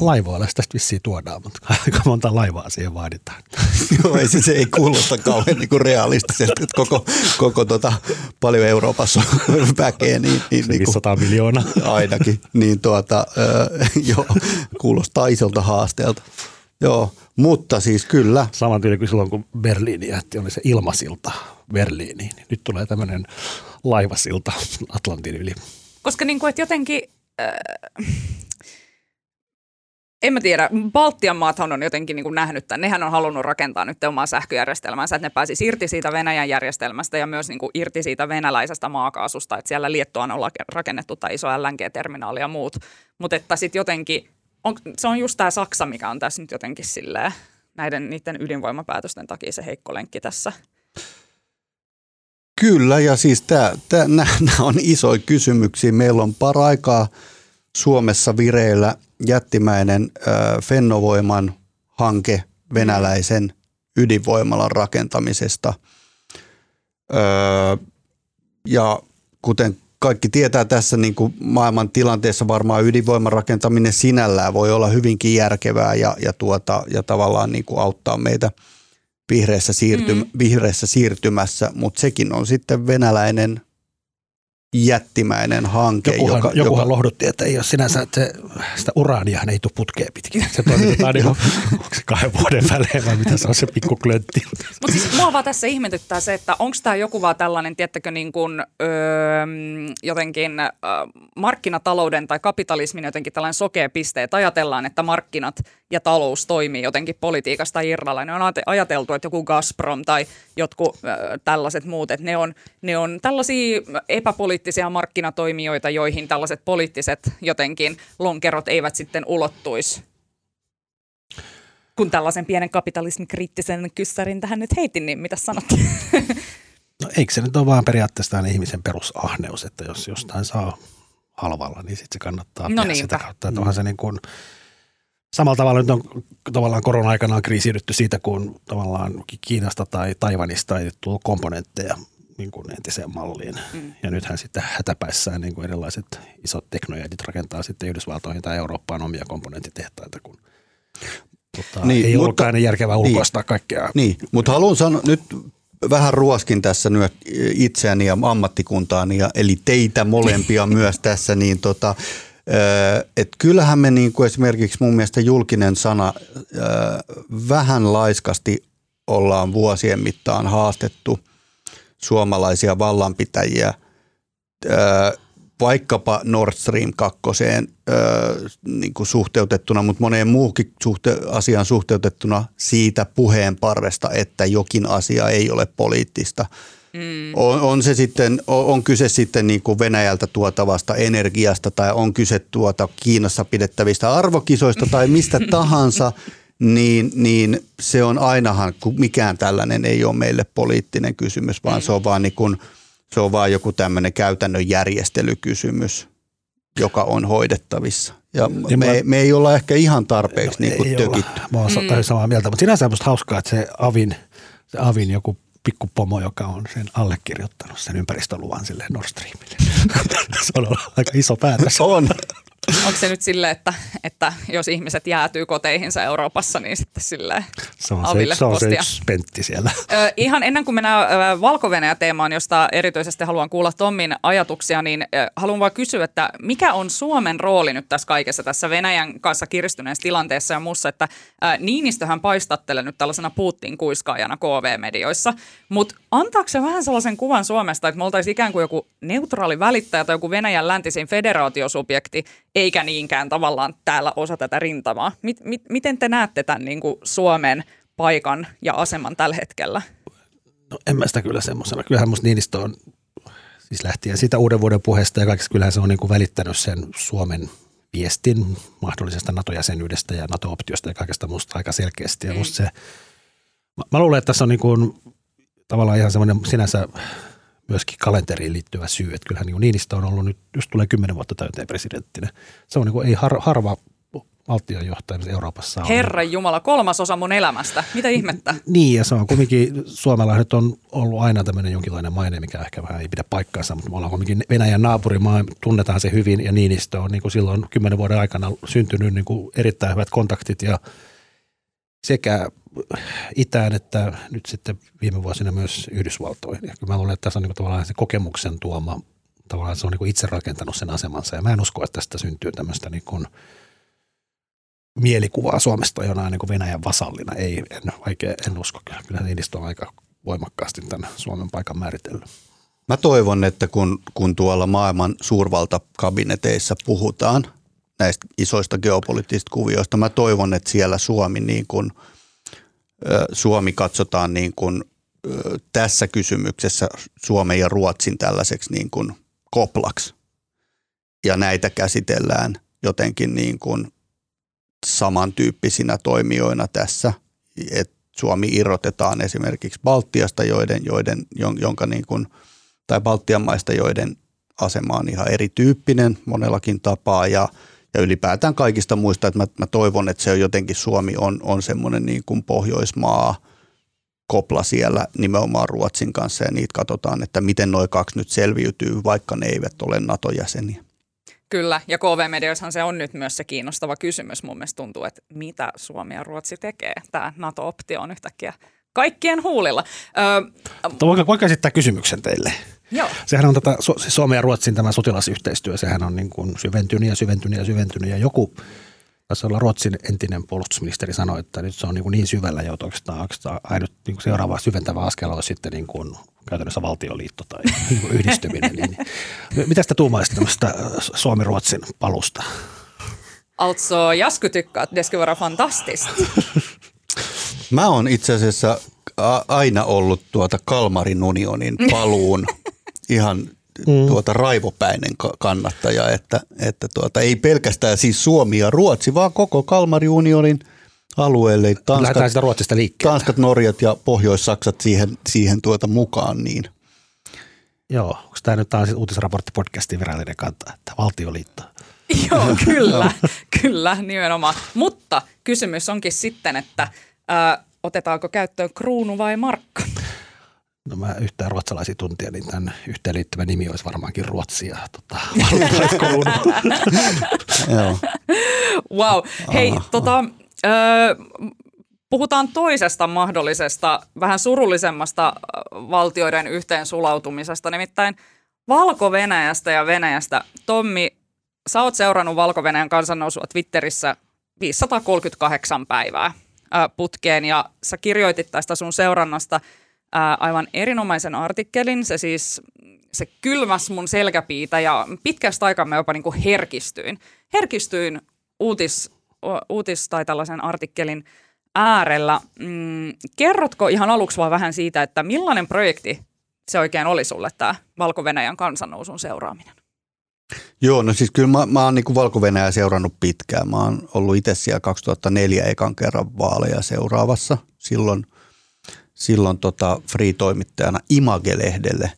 laivoilla tästä vissiin tuodaan, mutta aika monta laivaa siihen vaaditaan. Joo, ei se, se ei kuulosta kauhean niin kuin realistisesti, että koko, koko tota, paljon Euroopassa on väkeä. Niin, niin, niin kuin, 100 miljoonaa. Ainakin, niin tuota, joo, kuulostaa isolta haasteelta. Joo, mutta siis kyllä. Saman tyyli kuin silloin, kun Berliini jätti, oli se ilmasilta Berliiniin. Niin nyt tulee tämmöinen laivasilta Atlantin yli. Koska niin kuin, että jotenkin, äh, en mä tiedä, Baltian maathan on jotenkin niin kuin nähnyt tämän. Nehän on halunnut rakentaa nyt omaa sähköjärjestelmänsä, että ne pääsisi irti siitä Venäjän järjestelmästä ja myös niin kuin irti siitä venäläisestä maakaasusta. Että siellä Liettuaan on rakennettu tai iso LNG-terminaali ja muut. Mutta että sitten jotenkin on, se on just tämä Saksa, mikä on tässä nyt jotenkin silleen, näiden niiden ydinvoimapäätösten takia se heikko lenkki tässä. Kyllä, ja siis nämä on isoja kysymyksiä. Meillä on paraikaa Suomessa vireillä jättimäinen äh, Fennovoiman hanke venäläisen ydinvoimalan rakentamisesta. Öö, ja kuten kaikki tietää tässä niin kuin maailman tilanteessa varmaan ydinvoiman rakentaminen sinällään voi olla hyvinkin järkevää ja, ja, tuota, ja tavallaan niin kuin auttaa meitä vihreässä, siirtym- mm. vihreässä siirtymässä, mutta sekin on sitten venäläinen jättimäinen hanke. Jokuhan, joka, jokuhan joka... lohdutti, että ei ole sinänsä, että sitä uraania ei tule putkeen pitkin. Se toimitetaan niin onko se kahden vuoden välein vai mitä se on se pikku klöntti. Mutta siis mua vaan tässä ihmetyttää se, että onko tämä joku vaan tällainen, tiettäkö niin kuin, öö, jotenkin öö, markkinatalouden tai kapitalismin jotenkin tällainen sokea piste, että ajatellaan, että markkinat ja talous toimii jotenkin politiikasta irrallaan. Ne on ajateltu, että joku Gazprom tai jotkut öö, tällaiset muut, että ne on, ne on tällaisia epäpoliittisia poliittisia markkinatoimijoita, joihin tällaiset poliittiset jotenkin lonkerot eivät sitten ulottuisi kun tällaisen pienen kapitalismikriittisen kyssärin tähän nyt heitin, niin mitä sanot? No eikö se nyt ole vaan periaatteessa ihmisen perusahneus, että jos jostain saa halvalla, niin sitten se kannattaa no sitä kautta. Että onhan se niin kuin, samalla tavalla nyt on tavallaan korona-aikana on kriisiydytty siitä, kun tavallaan Kiinasta tai Taivanista ei tullut komponentteja niin kuin entiseen malliin. Mm. Ja nythän sitten hätäpäissään niin kuin erilaiset isot teknojätit rakentaa sitten Yhdysvaltoihin tai Eurooppaan omia komponenttitehtaita, kun tota, niin, ei mutta, ollutkaan järkevää niin. ulkoistaa niin, kaikkea. Niin, mutta haluan sanoa, nyt vähän ruoskin tässä nyt itseäni ja ammattikuntaani, ja, eli teitä molempia myös tässä, niin tota, et kyllähän me niin kuin esimerkiksi mun mielestä julkinen sana vähän laiskasti ollaan vuosien mittaan haastettu suomalaisia vallanpitäjiä vaikkapa Nord Stream 2 niin kuin suhteutettuna, mutta moneen muuhun suhte- asiaan suhteutettuna siitä puheen parvesta, että jokin asia ei ole poliittista. Mm. On, on, se sitten, on, on kyse sitten niin kuin Venäjältä tuotavasta energiasta tai on kyse tuota Kiinassa pidettävistä arvokisoista tai mistä tahansa, niin, niin se on ainahan, kun mikään tällainen ei ole meille poliittinen kysymys, vaan se on vaan niin kuin, se on vaan joku tämmöinen käytännön järjestelykysymys, joka on hoidettavissa. Ja niin me, mä, me ei olla ehkä ihan tarpeeksi no, niin kuin tökitty. Mä oon mm. samaa mieltä, mutta sinänsä on hauskaa, että se Avin, se Avin joku pikkupomo, joka on sen allekirjoittanut sen ympäristöluvan sille Nord Streamille. se on ollut aika iso päätös. On. Onko se nyt silleen, että, että jos ihmiset jäätyy koteihinsa Euroopassa, niin sitten silleen se on se, se, on se yksi pentti siellä. Ö, ihan ennen kuin mennään valko teemaan, josta erityisesti haluan kuulla Tommin ajatuksia, niin haluan vaan kysyä, että mikä on Suomen rooli nyt tässä kaikessa tässä Venäjän kanssa kiristyneessä tilanteessa ja muussa, että Niinistöhän paistattelee nyt tällaisena Putin-kuiskaajana KV-medioissa, mutta antaako se vähän sellaisen kuvan Suomesta, että me oltaisiin ikään kuin joku neutraali välittäjä tai joku Venäjän läntisin federaatiosubjekti, eikä niinkään tavallaan täällä osa tätä rintamaa. Mit, mit, miten te näette tämän niin kuin Suomen paikan ja aseman tällä hetkellä? No en mä sitä kyllä semmoisena. Kyllähän musta Niinistö on siis lähtien siitä uuden vuoden puheesta ja kaikesta kyllähän se on niin kuin välittänyt sen Suomen viestin mahdollisesta NATO-jäsenyydestä ja NATO-optiosta ja kaikesta musta aika selkeästi. Ja mm. se, mä, mä luulen, että tässä on niin kuin, tavallaan ihan semmoinen sinänsä myöskin kalenteriin liittyvä syy. Että kyllähän niin Niinistö on ollut nyt, just tulee kymmenen vuotta täyteen presidenttinä. Se on niin kuin, ei har, harva valtionjohtaja Euroopassa on. Herran Jumala, kolmas osa mun elämästä. Mitä ihmettä? Niin, ja se on kumminkin, Suomella nyt on ollut aina tämmöinen jonkinlainen maine, mikä ehkä vähän ei pidä paikkaansa, mutta me ollaan kumminkin Venäjän naapurimaa, tunnetaan se hyvin, ja Niinistö on niin kuin silloin kymmenen vuoden aikana syntynyt niin kuin erittäin hyvät kontaktit, ja sekä itään että nyt sitten viime vuosina myös Yhdysvaltoihin. Ja kyllä mä luulen, että tässä on niin tavallaan se kokemuksen tuoma, tavallaan se on niin itse rakentanut sen asemansa. Ja mä en usko, että tästä syntyy tämmöistä niin kuin mielikuvaa Suomesta jonain niin Venäjän vasallina. Ei, en, vaikea, en usko. Kyllä, Niinistö on aika voimakkaasti tämän Suomen paikan määritellyt. Mä toivon, että kun, kun tuolla maailman suurvaltakabineteissa puhutaan näistä isoista geopoliittisista kuvioista, mä toivon, että siellä Suomi niin kuin – Suomi katsotaan niin kuin tässä kysymyksessä Suomen ja Ruotsin tällaiseksi niin kuin koplaksi. Ja näitä käsitellään jotenkin niin kuin samantyyppisinä toimijoina tässä, että Suomi irrotetaan esimerkiksi Baltiasta, joiden, joiden, jonka niin kuin, tai Baltian maista, joiden asema on ihan erityyppinen monellakin tapaa ja – ja ylipäätään kaikista muista, että mä, mä toivon, että se on jotenkin Suomi on, on semmoinen niin kuin Pohjoismaa kopla siellä nimenomaan Ruotsin kanssa ja niitä katsotaan, että miten noin kaksi nyt selviytyy, vaikka ne eivät ole NATO-jäseniä. Kyllä, ja KV-medioissahan se on nyt myös se kiinnostava kysymys. Mun mielestä tuntuu, että mitä Suomi ja Ruotsi tekee. Tämä NATO-optio on yhtäkkiä kaikkien huulilla. Öö, voinko, voinko esittää kysymyksen teille? Joo. Sehän on tätä Suomen ja Ruotsin tämä sotilasyhteistyö, sehän on niin kuin syventynyt ja syventynyt ja syventynyt ja joku tässä olla Ruotsin entinen puolustusministeri sanoi, että nyt se on niin, kuin niin syvällä jo, että ainut niin kuin seuraava syventävä askel olisi sitten niin kuin käytännössä valtioliitto tai niin kuin yhdistyminen. niin, mitä sitä tuumaisit tämmöistä Suomi-Ruotsin palusta? Also, jag skulle tycka att det skulle vara fantastiskt. Mä oon itse asiassa aina ollut tuota Kalmarin unionin paluun ihan mm. tuota raivopäinen kannattaja, että, että tuota, ei pelkästään siis Suomi ja Ruotsi, vaan koko Kalmarin unionin alueelle. Tanskat, sitä Ruotsista liikkeelle. Tanskat, Norjat ja Pohjois-Saksat siihen, siihen tuota mukaan. Niin. Joo, onko tämä nyt taas uutisraportti podcastin virallinen kanta, että valtioliitto? Joo, kyllä, kyllä, nimenomaan. Mutta kysymys onkin sitten, että ää, otetaanko käyttöön kruunu vai markka? No mä yhtään ruotsalaisia tuntia, niin tämän yhteenliittyvä nimi olisi varmaankin Ruotsia. Tota, Joo. wow. Hei, tota, ö, puhutaan toisesta mahdollisesta, vähän surullisemmasta valtioiden yhteensulautumisesta, nimittäin Valko-Venäjästä ja Venäjästä. Tommi, sä oot seurannut Valko-Venäjän kansannousua Twitterissä 538 päivää putkeen ja sä kirjoitit tästä sun seurannasta – ää, aivan erinomaisen artikkelin. Se siis se kylmäs mun selkäpiitä ja pitkästä aikaa mä jopa niin kuin herkistyin. Herkistyin uutis, uutis tai tällaisen artikkelin äärellä. Mm, kerrotko ihan aluksi vaan vähän siitä, että millainen projekti se oikein oli sulle tämä Valko-Venäjän kansannousun seuraaminen? Joo, no siis kyllä mä, mä oon niin valko seurannut pitkään. Mä oon ollut itse siellä 2004 ekan kerran vaaleja seuraavassa. Silloin – silloin tota free-toimittajana Image-lehdelle.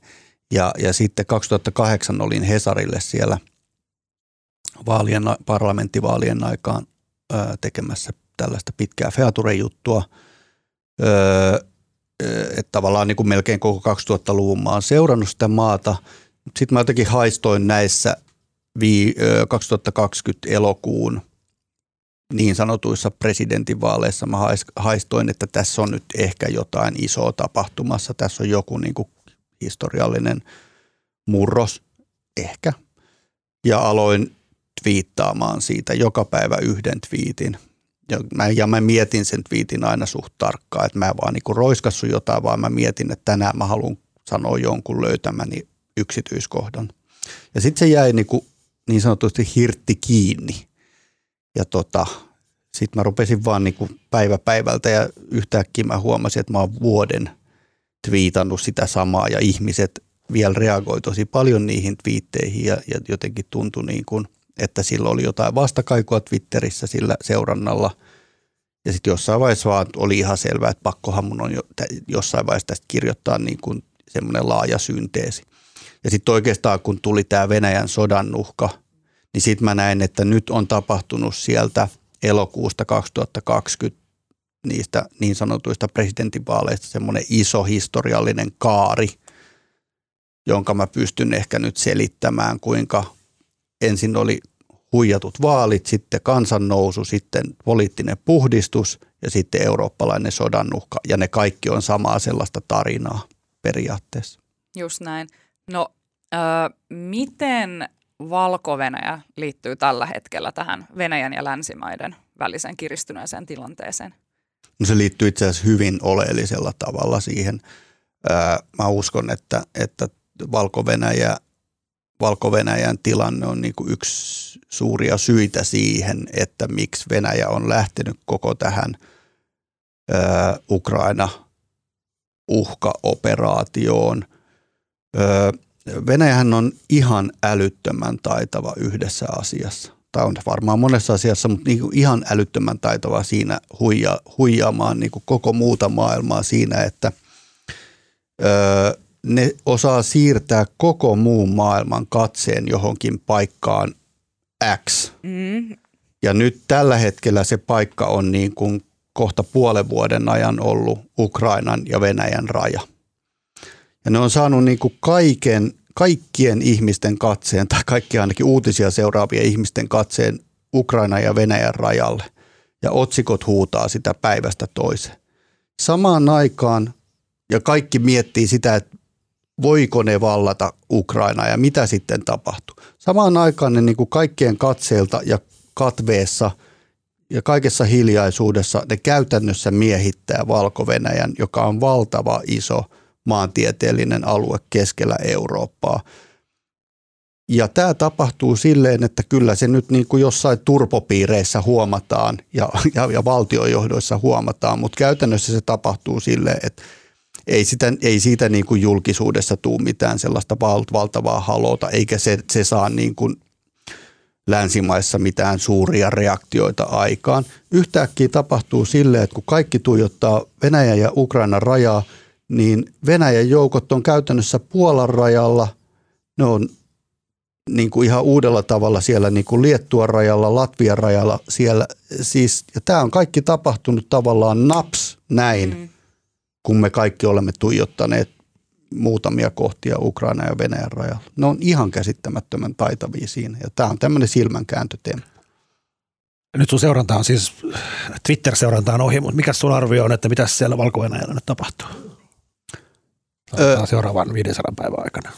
Ja, ja sitten 2008 olin Hesarille siellä vaalien, parlamenttivaalien aikaan ö, tekemässä tällaista pitkää Feature-juttua. Että tavallaan niin kuin melkein koko 2000-luvun mä oon seurannut sitä maata. Sitten mä jotenkin haistoin näissä 2020 elokuun niin sanotuissa presidentinvaaleissa mä haistoin, että tässä on nyt ehkä jotain isoa tapahtumassa. Tässä on joku niin kuin historiallinen murros, ehkä. Ja aloin twiittaamaan siitä joka päivä yhden twiitin. Ja mä, ja mä mietin sen twiitin aina suht tarkkaan, että mä en vaan niin roiskassu jotain, vaan mä mietin, että tänään mä haluan sanoa jonkun löytämäni yksityiskohdan. Ja sitten se jäi niin, kuin niin sanotusti hirtti kiinni ja tota, sitten mä rupesin vaan niinku päivä päivältä ja yhtäkkiä mä huomasin, että mä oon vuoden twiitannut sitä samaa ja ihmiset vielä reagoi tosi paljon niihin twiitteihin ja, ja jotenkin tuntui niin kuin, että sillä oli jotain vastakaikua Twitterissä sillä seurannalla. Ja sitten jossain vaiheessa vaan oli ihan selvää, että pakkohan mun on jo, jossain vaiheessa tästä kirjoittaa niin kuin semmoinen laaja synteesi. Ja sitten oikeastaan kun tuli tämä Venäjän sodan uhka – niin sitten mä näin, että nyt on tapahtunut sieltä elokuusta 2020 niistä niin sanotuista presidentinvaaleista semmoinen iso historiallinen kaari, jonka mä pystyn ehkä nyt selittämään, kuinka ensin oli huijatut vaalit, sitten kansannousu, sitten poliittinen puhdistus ja sitten eurooppalainen sodannuhka. Ja ne kaikki on samaa sellaista tarinaa periaatteessa. Just näin. No, äh, miten valko liittyy tällä hetkellä tähän Venäjän ja länsimaiden välisen kiristyneeseen tilanteeseen? No se liittyy itse asiassa hyvin oleellisella tavalla siihen. Mä uskon, että, että Valko-Venäjä, Valko-Venäjän tilanne on niin kuin yksi suuria syitä siihen, että miksi Venäjä on lähtenyt koko tähän Ukraina uhkaoperaatioon. Venäjähän on ihan älyttömän taitava yhdessä asiassa. Tai on varmaan monessa asiassa, mutta niin kuin ihan älyttömän taitava siinä huija, huijaamaan niin kuin koko muuta maailmaa siinä, että öö, ne osaa siirtää koko muun maailman katseen johonkin paikkaan X. Mm. Ja nyt tällä hetkellä se paikka on niin kuin kohta puolen vuoden ajan ollut Ukrainan ja Venäjän raja. Ja ne on saanut niin kuin kaiken kaikkien ihmisten katseen, tai kaikki ainakin uutisia seuraavien ihmisten katseen Ukraina ja Venäjän rajalle. Ja otsikot huutaa sitä päivästä toiseen. Samaan aikaan, ja kaikki miettii sitä, että voiko ne vallata Ukraina ja mitä sitten tapahtuu. Samaan aikaan ne niin kuin kaikkien katseilta ja katveessa ja kaikessa hiljaisuudessa ne käytännössä miehittää valko joka on valtava iso – maantieteellinen alue keskellä Eurooppaa. Ja tämä tapahtuu silleen, että kyllä se nyt niin kuin jossain turpopiireissä huomataan ja, ja, ja valtiojohdoissa huomataan, mutta käytännössä se tapahtuu silleen, että ei, sitä, ei siitä niin kuin julkisuudessa tule mitään sellaista valtavaa halota, eikä se, se saa niin kuin länsimaissa mitään suuria reaktioita aikaan. Yhtäkkiä tapahtuu silleen, että kun kaikki tuijottaa Venäjän ja Ukrainan rajaa, niin Venäjän joukot on käytännössä Puolan rajalla, ne on niin kuin ihan uudella tavalla siellä niin kuin Liettuan rajalla, Latvian rajalla siellä. Siis, ja tämä on kaikki tapahtunut tavallaan naps näin, mm. kun me kaikki olemme tuijottaneet muutamia kohtia Ukraina ja Venäjän rajalla. Ne on ihan käsittämättömän taitavia siinä ja tämä on tämmöinen silmänkääntötemppu. Nyt sun seuranta on siis, Twitter-seuranta on ohi, mutta mikä sun arvio on, että mitä siellä valko nyt tapahtuu? Öö, seuraavan 500 päivän aikana.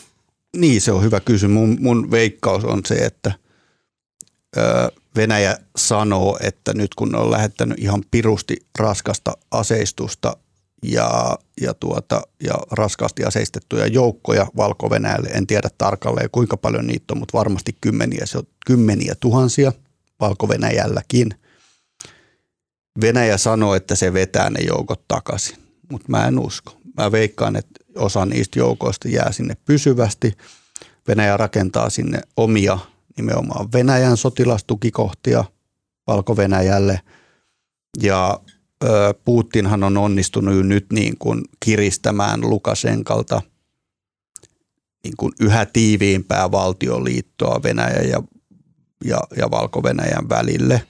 Niin, se on hyvä kysymys. Mun, mun veikkaus on se, että öö, Venäjä sanoo, että nyt kun ne on lähettänyt ihan pirusti raskasta aseistusta ja, ja, tuota, ja raskaasti aseistettuja joukkoja valko en tiedä tarkalleen kuinka paljon niitä on, mutta varmasti kymmeniä, se on kymmeniä tuhansia valko Venäjä sanoo, että se vetää ne joukot takaisin, mutta mä en usko. Mä veikkaan, että osa niistä joukoista jää sinne pysyvästi. Venäjä rakentaa sinne omia nimenomaan Venäjän sotilastukikohtia Valko-Venäjälle. Ja Putinhan on onnistunut nyt niin kuin kiristämään Lukasenkalta niin kuin yhä tiiviimpää valtioliittoa Venäjän ja, ja, ja Valko-Venäjän välille,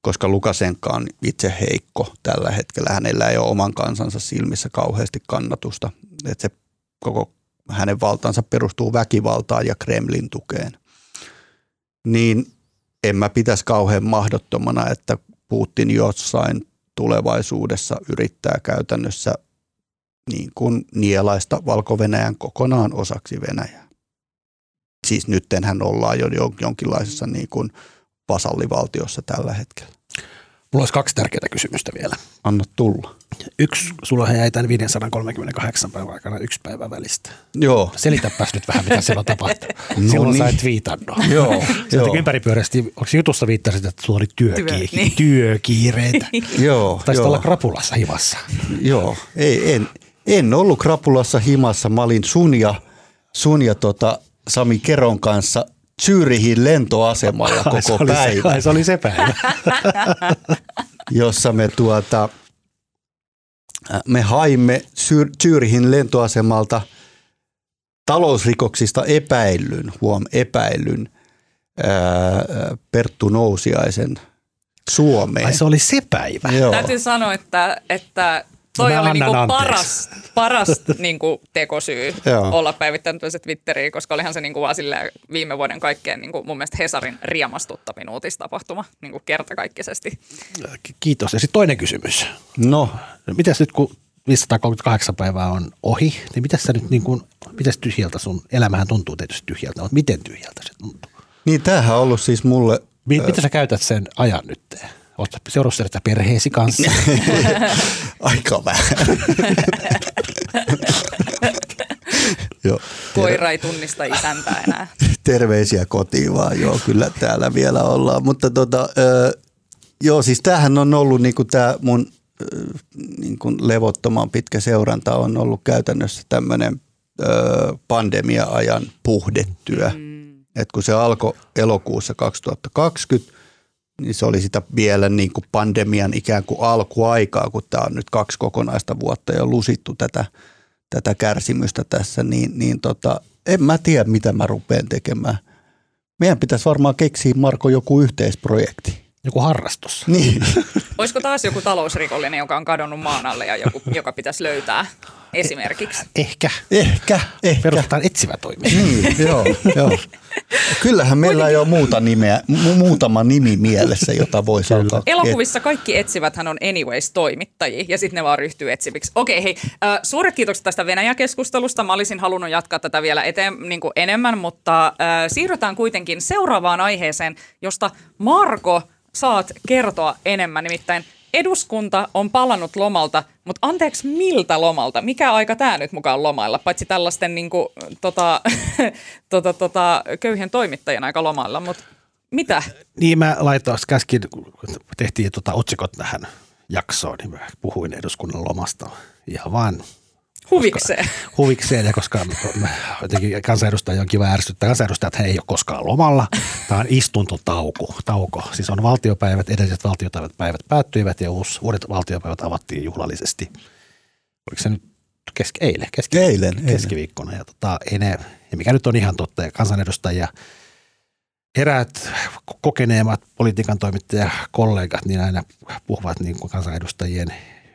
koska Lukasenka on itse heikko tällä hetkellä. Hänellä ei ole oman kansansa silmissä kauheasti kannatusta että se koko hänen valtaansa perustuu väkivaltaan ja Kremlin tukeen, niin en mä pitäisi kauhean mahdottomana, että Putin jossain tulevaisuudessa yrittää käytännössä niin kuin nielaista valko kokonaan osaksi Venäjää. Siis nyttenhän ollaan jo jonkinlaisessa niin kuin vasallivaltiossa tällä hetkellä. Mulla olisi kaksi tärkeää kysymystä vielä. Anna tulla. Yksi, sulla jäi tämän 538 päivän aikana yksi päivä välistä. Joo. Selitäpäs nyt vähän, mitä siellä on tapahtunut. no Silloin niin. sä et viitannut. Joo. joo. ympäripyöreästi, onko jutussa viittasit, että sulla oli työki- Työ, niin. työkiireitä? joo. Taisit olla krapulassa himassa. joo, ei, en, en ollut krapulassa himassa. Mä olin sun ja, sun ja tota Sami Keron kanssa – Zyrihin lentoasemalla koko se päivä. Se, ai, se oli se päivä. jossa me tuota, me haimme Zyrihin lentoasemalta talousrikoksista epäillyn, huom, epäillyn ää, Perttu Nousiaisen Suomeen. Ai se oli se päivä. Joo. Täytyy sanoa, että, että toi oli niinku paras, paras niinku tekosyy olla päivittänyt se Twitteriin, koska olihan se niinku vaan viime vuoden kaikkein niinku mun mielestä Hesarin riemastuttavin uutistapahtuma niinku kertakaikkisesti. Kiitos. Ja sitten toinen kysymys. No. Mitäs nyt kun 538 päivää on ohi, niin mitäs sä nyt niin kuin, mitäs tyhjältä sun elämähän tuntuu tietysti tyhjältä, mutta miten tyhjältä se tuntuu? Niin tämähän on ollut siis mulle... Miten sä käytät sen ajan nyt? Oletko seurannut sitä perheesi kanssa? Aika vähän. joo, Koira ei tunnista isäntää enää. Terveisiä kotiin vaan, joo, kyllä täällä vielä ollaan. Mutta tota, joo, siis tämähän on ollut niin kuin tämä mun niin kuin levottoman pitkä seuranta on ollut käytännössä tämmöinen pandemia-ajan puhdetyö. Mm. Et kun se alkoi elokuussa 2020, niin se oli sitä vielä niin kuin pandemian ikään kuin alkuaikaa, kun tämä on nyt kaksi kokonaista vuotta jo lusittu tätä, tätä kärsimystä tässä, niin, niin tota, en mä tiedä, mitä mä rupean tekemään. Meidän pitäisi varmaan keksiä, Marko, joku yhteisprojekti. Joku harrastus. Niin. Olisiko taas joku talousrikollinen, joka on kadonnut maan alle ja joku, joka pitäisi löytää esimerkiksi? Ehkä. Ehkä. ehkä. Perustetaan etsivä toimi. Niin, joo, joo. Kyllähän meillä ei ole muuta nimeä, mu- muutama nimi mielessä, jota voi sanoa. Elokuvissa kaikki etsivät hän on anyways toimittajia ja sitten ne vaan ryhtyy etsiviksi. Okei, hei, äh, suuret kiitokset tästä Venäjä-keskustelusta. Mä olisin halunnut jatkaa tätä vielä eteen niin kuin enemmän, mutta äh, siirrytään kuitenkin seuraavaan aiheeseen, josta Marko saat kertoa enemmän. Nimittäin eduskunta on palannut lomalta, mutta anteeksi miltä lomalta? Mikä aika tämä nyt mukaan lomailla? Paitsi tällaisten niin kuin, tota, tota, tota, köyhien toimittajien aika lomailla, mutta mitä? Niin mä laitoin, käskin, kun tehtiin tota otsikot tähän jaksoon, niin mä puhuin eduskunnan lomasta ihan vaan Huvikseen. Koska, huvikseen ja koska jotenkin kansanedustaja on kiva ärsyttää. Kansanedustajat he ei ole koskaan lomalla. Tämä on istuntotauko. Tauko. Siis on valtiopäivät, edelliset valtiopäivät päivät päättyivät ja uusi, uudet valtiopäivät avattiin juhlallisesti. Oliko se nyt keski, eilen, keski, eilen, keskiviikkona. Ja, tota, ei ne, ja mikä nyt on ihan totta, ja kansanedustajia eräät kokeneemmat politiikan toimittajakollegat niin aina puhuvat niin kuin kansanedustajien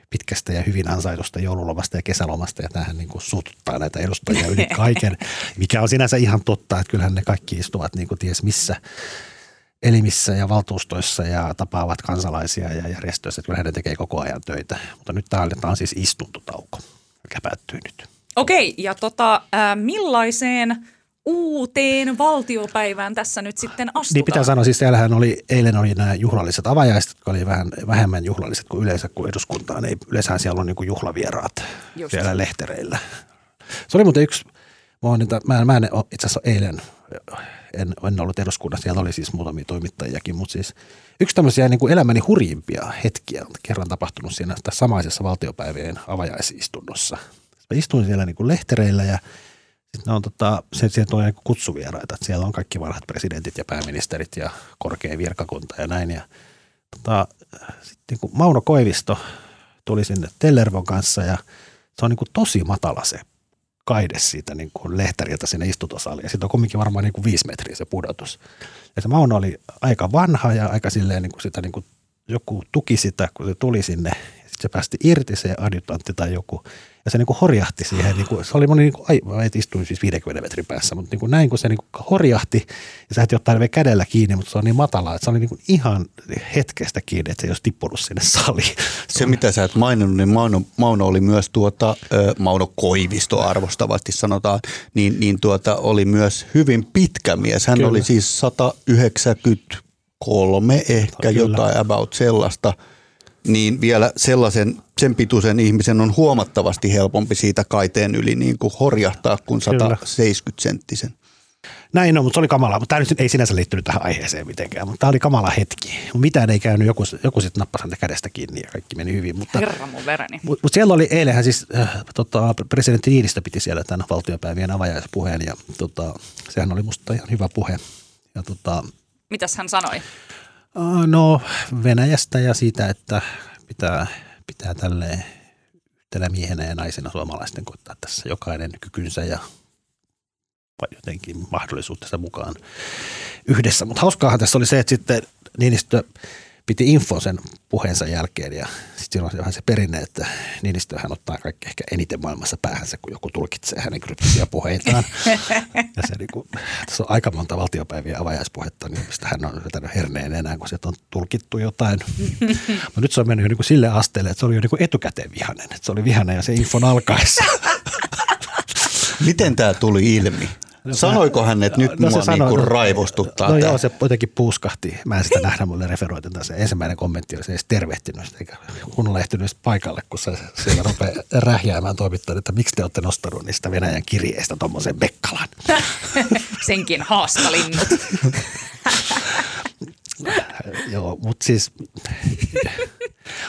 pitkästä ja hyvin ansaitusta joululomasta ja kesälomasta ja tähän niin kuin suututtaa näitä edustajia yli kaiken, mikä on sinänsä ihan totta, että kyllähän ne kaikki istuvat niin kuin ties missä elimissä ja valtuustoissa ja tapaavat kansalaisia ja järjestöissä, että kyllähän ne tekee koko ajan töitä. Mutta nyt tämä on, tämä on siis istuntotauko, mikä päättyy nyt. Okei, ja tota, äh, millaiseen uuteen valtiopäivään tässä nyt sitten astutaan? Niin pitää sanoa, siis siellähän oli, eilen oli nämä juhlalliset avajaiset, jotka oli vähän vähemmän juhlalliset kuin yleensä, kuin eduskuntaan. Ei, yleensähän siellä on niin kuin juhlavieraat Just. siellä lehtereillä. Se oli muuten yksi, mä, niitä, mä, mä en itse asiassa eilen, en, en ollut eduskunnassa, siellä oli siis muutamia toimittajiakin, mutta siis yksi tämmöisiä niin kuin elämäni hurjimpia hetkiä on kerran tapahtunut siinä tässä samaisessa valtiopäivien avajaisistunnossa. Mä istuin siellä niin kuin lehtereillä ja sitten on tota, se, sieltä on kutsuvieraita, että siellä on kaikki vanhat presidentit ja pääministerit ja korkea virkakunta ja näin. Ja, tota, sitten niin Mauno Koivisto tuli sinne Tellervon kanssa ja se on niin kuin tosi matala se kaide siitä niin kuin lehtäriltä sinne istutosaliin. Ja siitä on kumminkin varmaan niin kuin viisi metriä se pudotus. Ja se Mauno oli aika vanha ja aika silleen niin kuin sitä niin kuin joku tuki sitä, kun se tuli sinne. Sitten se päästi irti se adjutantti tai joku – se niin kuin horjahti siihen, niin kuin, se oli moni, niin kuin, ai, mä istuin siis 50 metrin päässä, mutta niin kuin näin kun se niin kuin horjahti, ja sä et ottaa vielä kädellä kiinni, mutta se on niin matala, että se oli niin kuin ihan hetkestä kiinni, että se ei olisi tippunut sinne saliin. Se mitä sä et maininnut, niin Mauno, Mauno oli myös tuota, Mauno Koivisto arvostavasti sanotaan, niin, niin tuota, oli myös hyvin pitkä mies. Hän Kyllä. oli siis 193 ehkä Kyllä. jotain about sellaista – niin vielä sellaisen, sen pituisen ihmisen on huomattavasti helpompi siitä kaiteen yli niin kuin horjahtaa kuin 170 senttisen. Näin on, mutta se oli kamala. Mutta tämä nyt ei sinänsä liittynyt tähän aiheeseen mitenkään, mutta tämä oli kamala hetki. Mitään ei käynyt, joku, joku sitten nappasi häntä kädestä kiinni ja kaikki meni hyvin. Mutta, Herra mun vereni. Mutta, mutta siellä oli eilenhän siis, äh, tota, presidentti Niinistö piti siellä tämän valtiopäivien avajaispuheen ja tota, sehän oli musta ihan hyvä puhe. Ja, tota, Mitäs hän sanoi? No Venäjästä ja siitä, että pitää, pitää tälleen yhtenä miehenä ja naisena suomalaisten koittaa tässä jokainen kykynsä ja jotenkin mahdollisuutta mukaan yhdessä. Mutta hauskaahan tässä oli se, että sitten Niinistö piti infon sen puheensa jälkeen ja sitten siinä on vähän se perinne, että Niinistöhän ottaa kaikki ehkä eniten maailmassa päähänsä, kun joku tulkitsee hänen kryptisiä puheitaan. ja se niin kuin, tässä on aika monta valtiopäiviä avajaispuhetta, niin mistä hän on vetänyt herneen enää, kun sieltä on tulkittu jotain. Mutta nyt se on mennyt jo niin kuin sille asteelle, että se oli jo niin kuin etukäteen vihanen. Että se oli vihanen ja se infon alkaessa. Miten tämä tuli ilmi? Sanoiko hän, että nyt no, mua sanoi, niin raivostuttaa No tämä. joo, se jotenkin puuskahti. Mä en sitä nähdä, mulle referoitin Se ensimmäinen kommentti oli se edes tervehtinyt, eikä kunnolla ehtinyt paikalle, kun se siellä rupeaa rähjäämään toimittajat, että miksi te olette nostanut niistä Venäjän kirjeistä tuommoisen Bekkalan. Senkin haastalinnut. joo, mutta siis,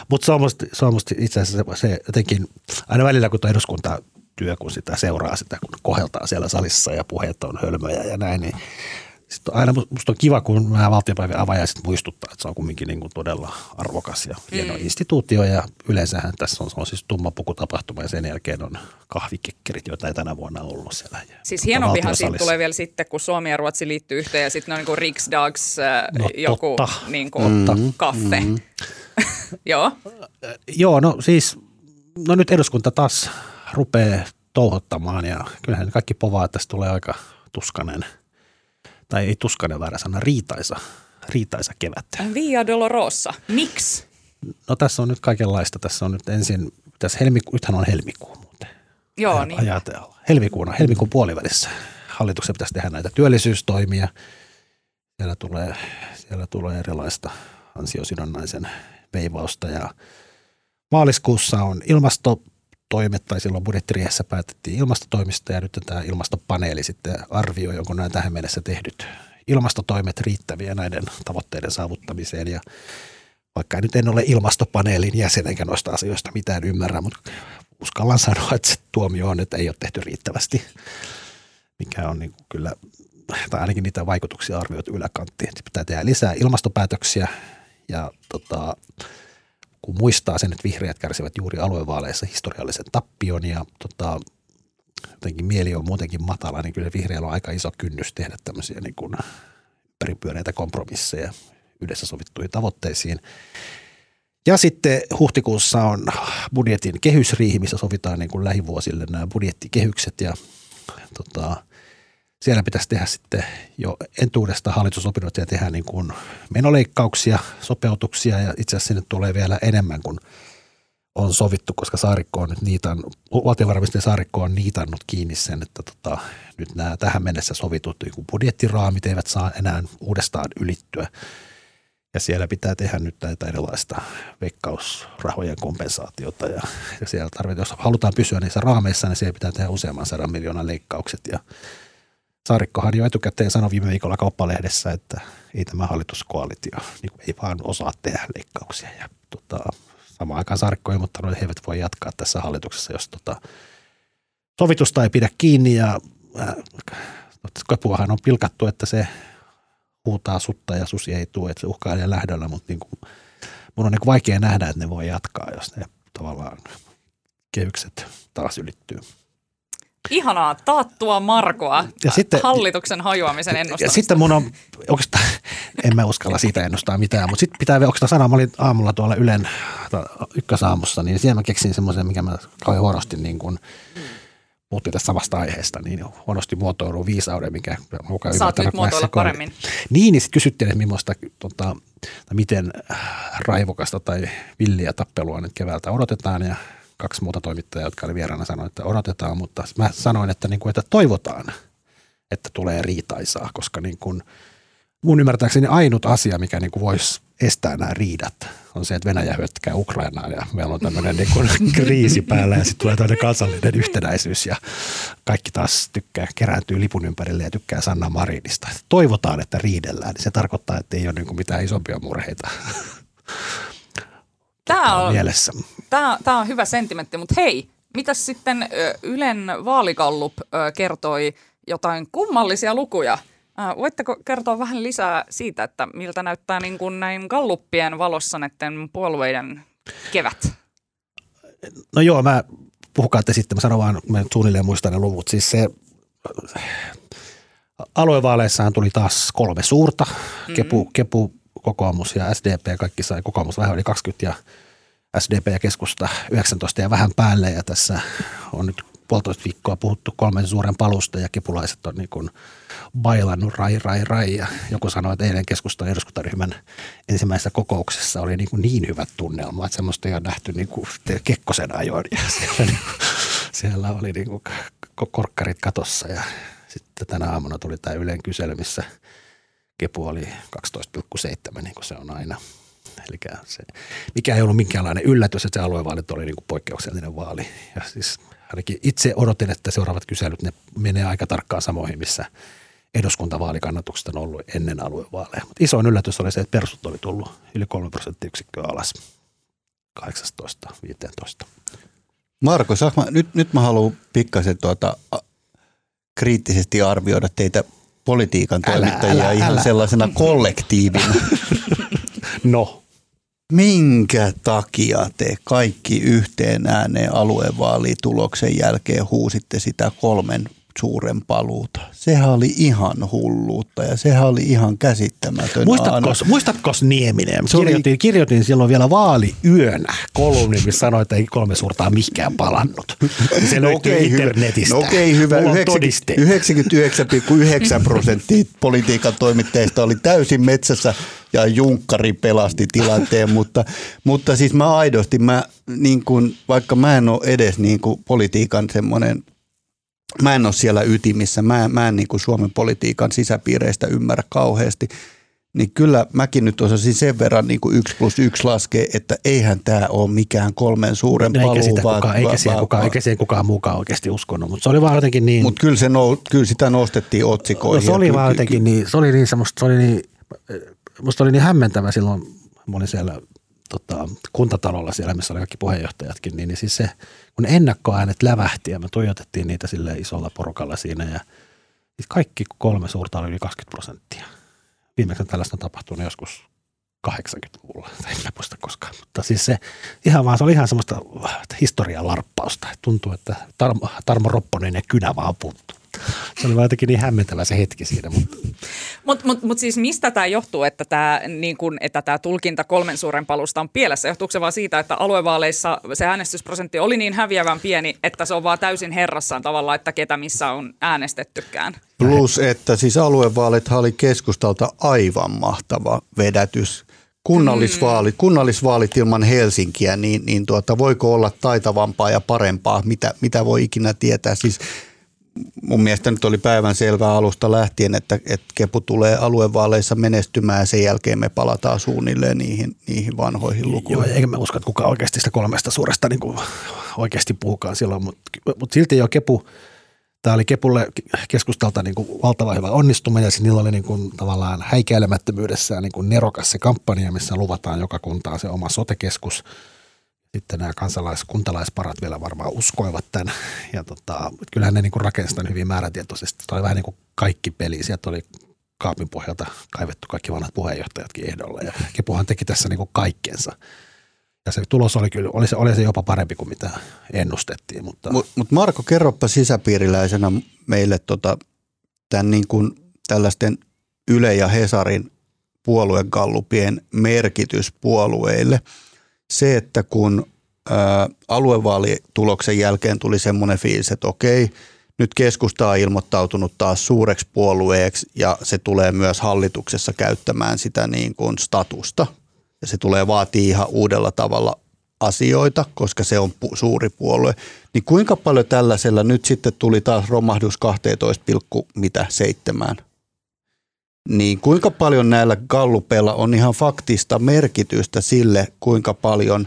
mutta se on musta, se on musta itse asiassa se, se jotenkin, aina välillä kun tuo eduskunta työ, kun sitä seuraa sitä, kun koheltaa siellä salissa ja puheet on hölmöjä ja näin, niin sitten aina musta on kiva, kun nämä valtiopäivien avajaiset muistuttaa, että se on kumminkin niin kuin todella arvokas ja hieno mm. instituutio ja yleensähän tässä on, se on siis tummapukutapahtuma ja sen jälkeen on kahvikekkerit, joita ei tänä vuonna ollut siellä. Siis hienompihan siitä tulee vielä sitten, kun Suomi ja Ruotsi liittyy yhteen ja sitten on niin kuin Riksdags äh, no, joku niin kuin mm, kaffe. Mm. Joo. Joo, no siis, no nyt eduskunta taas rupeaa touhottamaan ja kyllähän kaikki povaa, että tästä tulee aika tuskanen, tai ei tuskanen väärä sana, riitaisa, riitaisa kevät. Via Dolorosa. Miksi? No tässä on nyt kaikenlaista. Tässä on nyt ensin, tässä helmiku, nythän on helmikuu muuten. Joo, niin. Ajatella. Helmikuuna, helmikuun puolivälissä hallituksen pitäisi tehdä näitä työllisyystoimia. Siellä tulee, siellä tulee erilaista ansiosidonnaisen veivausta ja maaliskuussa on ilmasto toimet, tai silloin budjettiriehessä päätettiin ilmastotoimista, ja nyt tämä ilmastopaneeli sitten arvioi, onko nämä tähän mennessä tehdyt ilmastotoimet riittäviä näiden tavoitteiden saavuttamiseen, ja vaikka nyt en ole ilmastopaneelin jäsen enkä noista asioista mitään ymmärrä, mutta uskallan sanoa, että se tuomio on, että ei ole tehty riittävästi, mikä on niin kyllä, tai ainakin niitä vaikutuksia arvioitu yläkanttiin. Pitää tehdä lisää ilmastopäätöksiä ja tota, kun muistaa sen, että vihreät kärsivät juuri aluevaaleissa historiallisen tappion ja tota, jotenkin mieli on muutenkin matala, niin kyllä vihreällä on aika iso kynnys tehdä tämmöisiä niin kuin ympäripyöreitä kompromisseja yhdessä sovittuihin tavoitteisiin. Ja sitten huhtikuussa on budjetin kehysriihi, missä sovitaan niin kuin lähivuosille nämä budjettikehykset ja tota, siellä pitäisi tehdä sitten jo entuudesta hallitusopinnot ja tehdä niin kuin menoleikkauksia, sopeutuksia ja itse asiassa sinne tulee vielä enemmän kuin on sovittu, koska Saarikko on nyt niitan, valtiovarainministeri Saarikko on niitannut kiinni sen, että tota, nyt nämä tähän mennessä sovitut niin budjettiraamit eivät saa enää uudestaan ylittyä. Ja siellä pitää tehdä nyt näitä erilaista veikkausrahojen kompensaatiota ja, ja siellä tarvitaan, jos halutaan pysyä niissä raameissa, niin siellä pitää tehdä useamman sadan miljoonan leikkaukset ja Saarikkohan jo etukäteen sanoi viime viikolla kauppalehdessä, että ei tämä hallituskoalitio niin ei vaan osaa tehdä leikkauksia. Ja tota, samaan aikaan Saarikko ilmoittanut, että he eivät voi jatkaa tässä hallituksessa, jos tota, sovitusta ei pidä kiinni. Ja äh, Kapuahan on pilkattu, että se huutaa sutta ja susi ei tule, että se uhkailee lähdöllä, mutta niin kuin, mun on niin vaikea nähdä, että ne voi jatkaa, jos ne tavallaan kehykset taas ylittyy. Ihanaa, taattua Markoa ja sitten, hallituksen hajoamisen ennustamista. Ja sitten mun on, oikeastaan, en mä uskalla siitä ennustaa mitään, mutta sitten pitää oikeastaan sanoa, mä olin aamulla tuolla Ylen ykkösaamussa, niin siellä mä keksin semmoisen, mikä mä kauhean huonosti niin kuin, puhuttiin tästä samasta aiheesta, niin huonosti muotoilu viisauden, mikä mukaan Saat nyt muotoilla paremmin. Niin, niin sitten kysyttiin, että millaista, tota, miten raivokasta tai villiä tappelua nyt keväältä odotetaan ja kaksi muuta toimittajaa, jotka oli vieraana, sanoi, että odotetaan, mutta mä sanoin, että, niin kuin, että toivotaan, että tulee riitaisaa, koska niin kuin, mun ymmärtääkseni ainut asia, mikä niin kuin voisi estää nämä riidat, on se, että Venäjä hyökkää Ukrainaan ja meillä on tämmöinen niin kuin kriisi päällä ja sitten tulee tämmöinen kansallinen yhtenäisyys ja kaikki taas tykkää, kerääntyy lipun ympärille ja tykkää Sanna Marinista. Toivotaan, että riidellään, niin se tarkoittaa, että ei ole niin kuin mitään isompia murheita. Tämä on, mielessä. Tämä, tämä on hyvä sentimentti, mutta hei, mitä sitten Ylen vaalikallup kertoi jotain kummallisia lukuja? Voitteko kertoa vähän lisää siitä, että miltä näyttää niin kuin näin galluppien valossa näiden puolueiden kevät? No joo, mä puhukaatte sitten, mä sanon vaan, mä suunnilleen muistan ne luvut. Siis se aluevaaleissahan tuli taas kolme suurta, mm-hmm. Kepu, Kepu kokoomus ja SDP, kaikki sai kokoomus vähän yli 20 ja SDP ja keskusta 19 ja vähän päälle ja tässä on nyt puolitoista viikkoa puhuttu kolmen suuren palusta ja kepulaiset on niin kuin bailannut rai, rai, rai. Ja joku sanoi, että eilen keskustan eduskuntaryhmän ensimmäisessä kokouksessa oli niin, kuin niin hyvät tunnelmat, että semmoista ei ole nähty niin kuin Kekkosen ajoin. Ja siellä, niin kuin, siellä oli niin kuin korkkarit katossa ja sitten tänä aamuna tuli tämä Ylen kysely, missä – kepu oli 12,7 niin kuin se on aina. Eli se, mikä ei ollut minkäänlainen yllätys, että se aluevaalit oli niin kuin poikkeuksellinen vaali. Ja siis ainakin itse odotin, että seuraavat kyselyt, ne menee aika tarkkaan samoihin, missä eduskuntavaalikannatukset on ollut ennen aluevaaleja. Mutta isoin yllätys oli se, että persut oli tullut yli 3 prosenttiyksikköä alas 18-15. Marko, mä, nyt, nyt mä haluan pikkasen tuota, kriittisesti arvioida teitä politiikan toimittajia älä, älä, ihan älä. sellaisena kollektiivina. no. Minkä takia te kaikki yhteen ääneen aluevaalituloksen jälkeen huusitte sitä kolmen suuren paluuta. Sehän oli ihan hulluutta ja sehän oli ihan käsittämätön. Muistatko, muistatko Nieminen? Kirjoitin, kirjoitin silloin vielä vaaliyönä kolumni, missä sanoi, että ei kolme suurtaa mikään palannut. Se no löytyy okay, internetistä. No okei, okay, hyvä. 99,9 prosenttia politiikan toimittajista oli täysin metsässä ja Junkkari pelasti tilanteen, mutta, mutta siis mä aidosti, mä, niin kun, vaikka mä en ole edes niin kuin politiikan semmoinen – mä en ole siellä ytimissä, mä, mä en niin kuin Suomen politiikan sisäpiireistä ymmärrä kauheasti, niin kyllä mäkin nyt osasin sen verran niin kuin yksi plus yksi laskea, että eihän tämä ole mikään kolmen suuren paluu. Eikä, sitä kukaan, eikä, siihen kukaan, eikä siihen kukaan mukaan oikeasti uskonut, mutta se oli vaan jotenkin niin. Mutta kyllä, se nou, kyllä sitä nostettiin otsikoihin. No, se oli vaan jotenkin niin, se oli niin semmoista, se oli niin, musta oli niin hämmentävä silloin, mä olin siellä tota, kuntatalolla siellä, missä oli kaikki puheenjohtajatkin, niin, niin siis se, kun ennakkoäänet lävähti ja me tuijotettiin niitä sille isolla porukalla siinä ja siis kaikki kolme suurta oli yli 20 prosenttia. Viimeksi tällaista on tapahtunut joskus 80-luvulla, en mä muista koskaan, mutta siis se ihan vaan, se oli ihan semmoista historian larppausta. Tuntuu, että Tarmo, Tarmo Ropponen ja kynä vaan puuttuu. Se oli vaan jotenkin niin hämmentävä se hetki siinä. Mutta, Mutta mut, mut siis mistä tämä johtuu, että tämä niin kun, että tää tulkinta kolmen suuren palusta on pielessä? Johtuuko se vaan siitä, että aluevaaleissa se äänestysprosentti oli niin häviävän pieni, että se on vaan täysin herrassaan tavalla, että ketä missä on äänestettykään? Plus, että siis aluevaalithan oli keskustalta aivan mahtava vedätys. Kunnallisvaalit, mm. kunnallisvaalit ilman Helsinkiä, niin, niin tuota, voiko olla taitavampaa ja parempaa, mitä, mitä voi ikinä tietää. Siis mun mielestä nyt oli päivän selvää alusta lähtien, että, että Kepu tulee aluevaaleissa menestymään ja sen jälkeen me palataan suunnilleen niihin, niihin vanhoihin lukuihin. Joo, eikä mä usko, että kukaan oikeasti sitä kolmesta suuresta niin kuin oikeasti puhukaan silloin, mutta, mutta silti jo Kepu, tämä oli Kepulle keskustalta niin kuin valtava hyvä onnistuminen ja niillä oli niin kuin tavallaan häikäilemättömyydessään niin kuin nerokas se kampanja, missä luvataan joka kuntaan se oma sotekeskus – sitten nämä kansalais, kuntalaisparat vielä varmaan uskoivat tämän. Ja tota, kyllähän ne niin rakensivat tämän hyvin määrätietoisesti. Tämä oli vähän niin kuin kaikki peli. Sieltä oli kaapin pohjalta kaivettu kaikki vanhat puheenjohtajatkin ehdolla. Ja Kepuhan teki tässä niin kuin kaikkensa. Ja se tulos oli kyllä, oli se, oli se jopa parempi kuin mitä ennustettiin. Mutta Mut, mut Marko, kerropa sisäpiiriläisenä meille tota, tämän niin kuin tällaisten Yle ja Hesarin puoluegallupien merkitys puolueille – se, että kun aluevaalituloksen jälkeen tuli semmoinen fiilis, että okei, nyt keskusta on ilmoittautunut taas suureksi puolueeksi ja se tulee myös hallituksessa käyttämään sitä niin kuin statusta. Ja se tulee vaatii ihan uudella tavalla asioita, koska se on pu- suuri puolue. Niin kuinka paljon tällaisella nyt sitten tuli taas romahdus 12,7 niin kuinka paljon näillä gallupeilla on ihan faktista merkitystä sille, kuinka paljon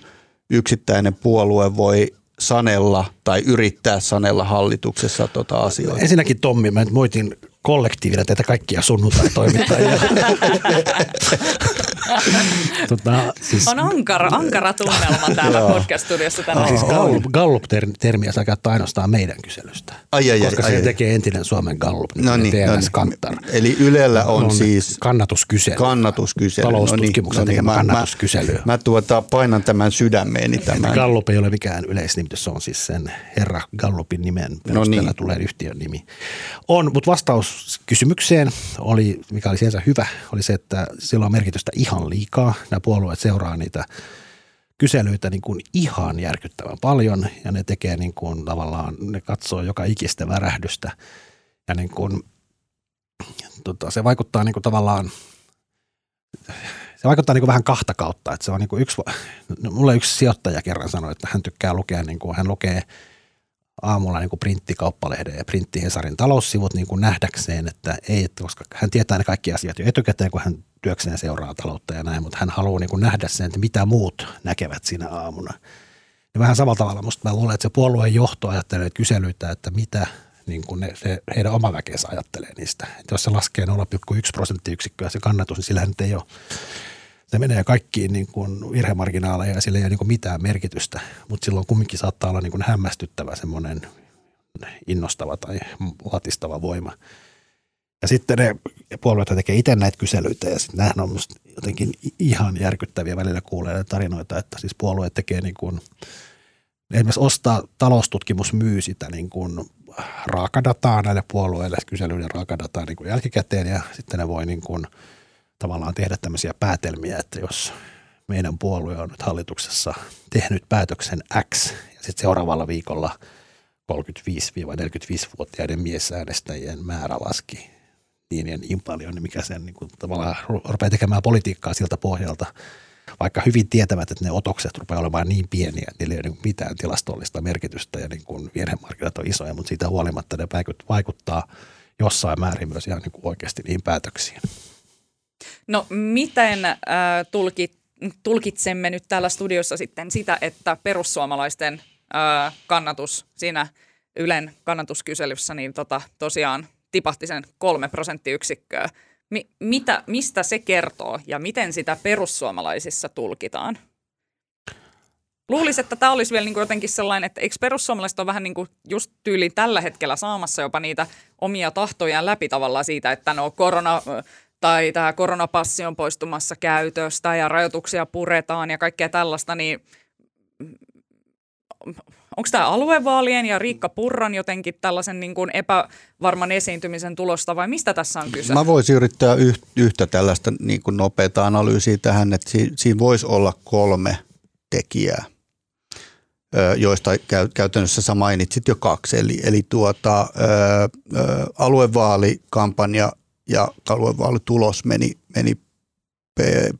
yksittäinen puolue voi sanella tai yrittää sanella hallituksessa tota asioita? Ensinnäkin Tommi, mä nyt moitin kollektiivina teitä kaikkia sunnuntai-toimittajia. tota, siis, on ankara, ankara tunnelma täällä podcast-studiossa tänään. Siis Gallup, Gallup-termiä saa käyttää ainoastaan meidän kyselystä. Ai, ai, koska ai, se ai, tekee entinen Suomen Gallup, niin no niin, TNS no niin. Kantar. Eli Ylellä on, on siis kannatuskysely. Kannastuskysely. Taloustutkimuksen no niin, tekemä no niin, kannatuskysely. Mä, mä tuota, painan tämän sydämeeni. Tämän. Gallup ei ole mikään yleisnimitys, se on siis sen herra Gallupin nimen perusteella no niin. tulee yhtiön nimi. On, mutta vastaus kysymykseen oli, mikä oli sinänsä hyvä, oli se, että sillä on merkitystä ihan liikaa. Nämä puolueet seuraa niitä kyselyitä niin kuin ihan järkyttävän paljon ja ne tekee niin kuin tavallaan, ne katsoo joka ikistä värähdystä ja niin kuin, tota, se vaikuttaa niin kuin tavallaan, se vaikuttaa niin kuin vähän kahta kautta, että se on niin kuin yksi, no, mulle yksi sijoittaja kerran sanoi, että hän tykkää lukea, niin kuin, hän lukee aamulla niin kuin printtikauppalehden ja printtihesarin taloussivut niin kuin nähdäkseen, että ei, että koska hän tietää ne kaikki asiat jo etukäteen, kun hän työkseen seuraa taloutta ja näin, mutta hän haluaa niin kuin nähdä sen, että mitä muut näkevät siinä aamuna. Ja vähän samalla tavalla musta mä luulen, että se puolueen johto ajattelee kyselyitä, että mitä niin kuin ne, se, heidän oma väkeensä ajattelee niistä. Että jos se laskee 0,1 prosenttiyksikköä se kannatus, niin sillä nyt ei ole se menee kaikkiin niin kuin virhemarginaaleja ja sillä ei ole niin kuin mitään merkitystä, mutta silloin kumminkin saattaa olla niin kuin hämmästyttävä semmoinen innostava tai latistava voima. Ja sitten ne puolueet tekee itse näitä kyselyitä ja sitten nämähän on jotenkin ihan järkyttäviä. Välillä kuulee tarinoita, että siis puolueet tekee niin kuin, esimerkiksi ostaa taloustutkimus myy sitä niin kuin raakadataa näille puolueille, kyselyiden raakadataa niin kuin jälkikäteen ja sitten ne voi niin kuin – tavallaan tehdä tämmöisiä päätelmiä, että jos meidän puolue on nyt hallituksessa tehnyt päätöksen X ja sitten seuraavalla viikolla 35-45-vuotiaiden miesäänestäjien määrä laski niin ja niin paljon, niin mikä sen niin kuin, tavallaan rupeaa tekemään politiikkaa siltä pohjalta, vaikka hyvin tietävät, että ne otokset rupeaa olemaan niin pieniä, että niillä ei ole niin mitään tilastollista merkitystä ja niin kuin virhemarkkinat on isoja, mutta siitä huolimatta ne vaikuttaa jossain määrin myös ihan niin kuin oikeasti niihin päätöksiin. No miten äh, tulkit, tulkitsemme nyt täällä studiossa sitten sitä, että perussuomalaisten äh, kannatus siinä Ylen kannatuskyselyssä niin tota, tosiaan tipahti sen kolme prosenttiyksikköä. Mi- mitä, mistä se kertoo ja miten sitä perussuomalaisissa tulkitaan? Luulisin, että tämä olisi vielä niin kuin jotenkin sellainen, että eikö perussuomalaiset ole vähän niin kuin just tyyli tällä hetkellä saamassa jopa niitä omia tahtojaan läpi tavallaan siitä, että no korona tai tämä koronapassi on poistumassa käytöstä ja rajoituksia puretaan ja kaikkea tällaista, niin onko tämä aluevaalien ja Riikka Purran jotenkin tällaisen niin kuin epävarman esiintymisen tulosta vai mistä tässä on kyse? Mä voisin yrittää yhtä tällaista niin kuin nopeata analyysiä tähän, että siinä voisi olla kolme tekijää joista käytännössä sä mainitsit jo kaksi. Eli, eli tuota, ää, aluevaalikampanja ja aluevaalitulos meni, meni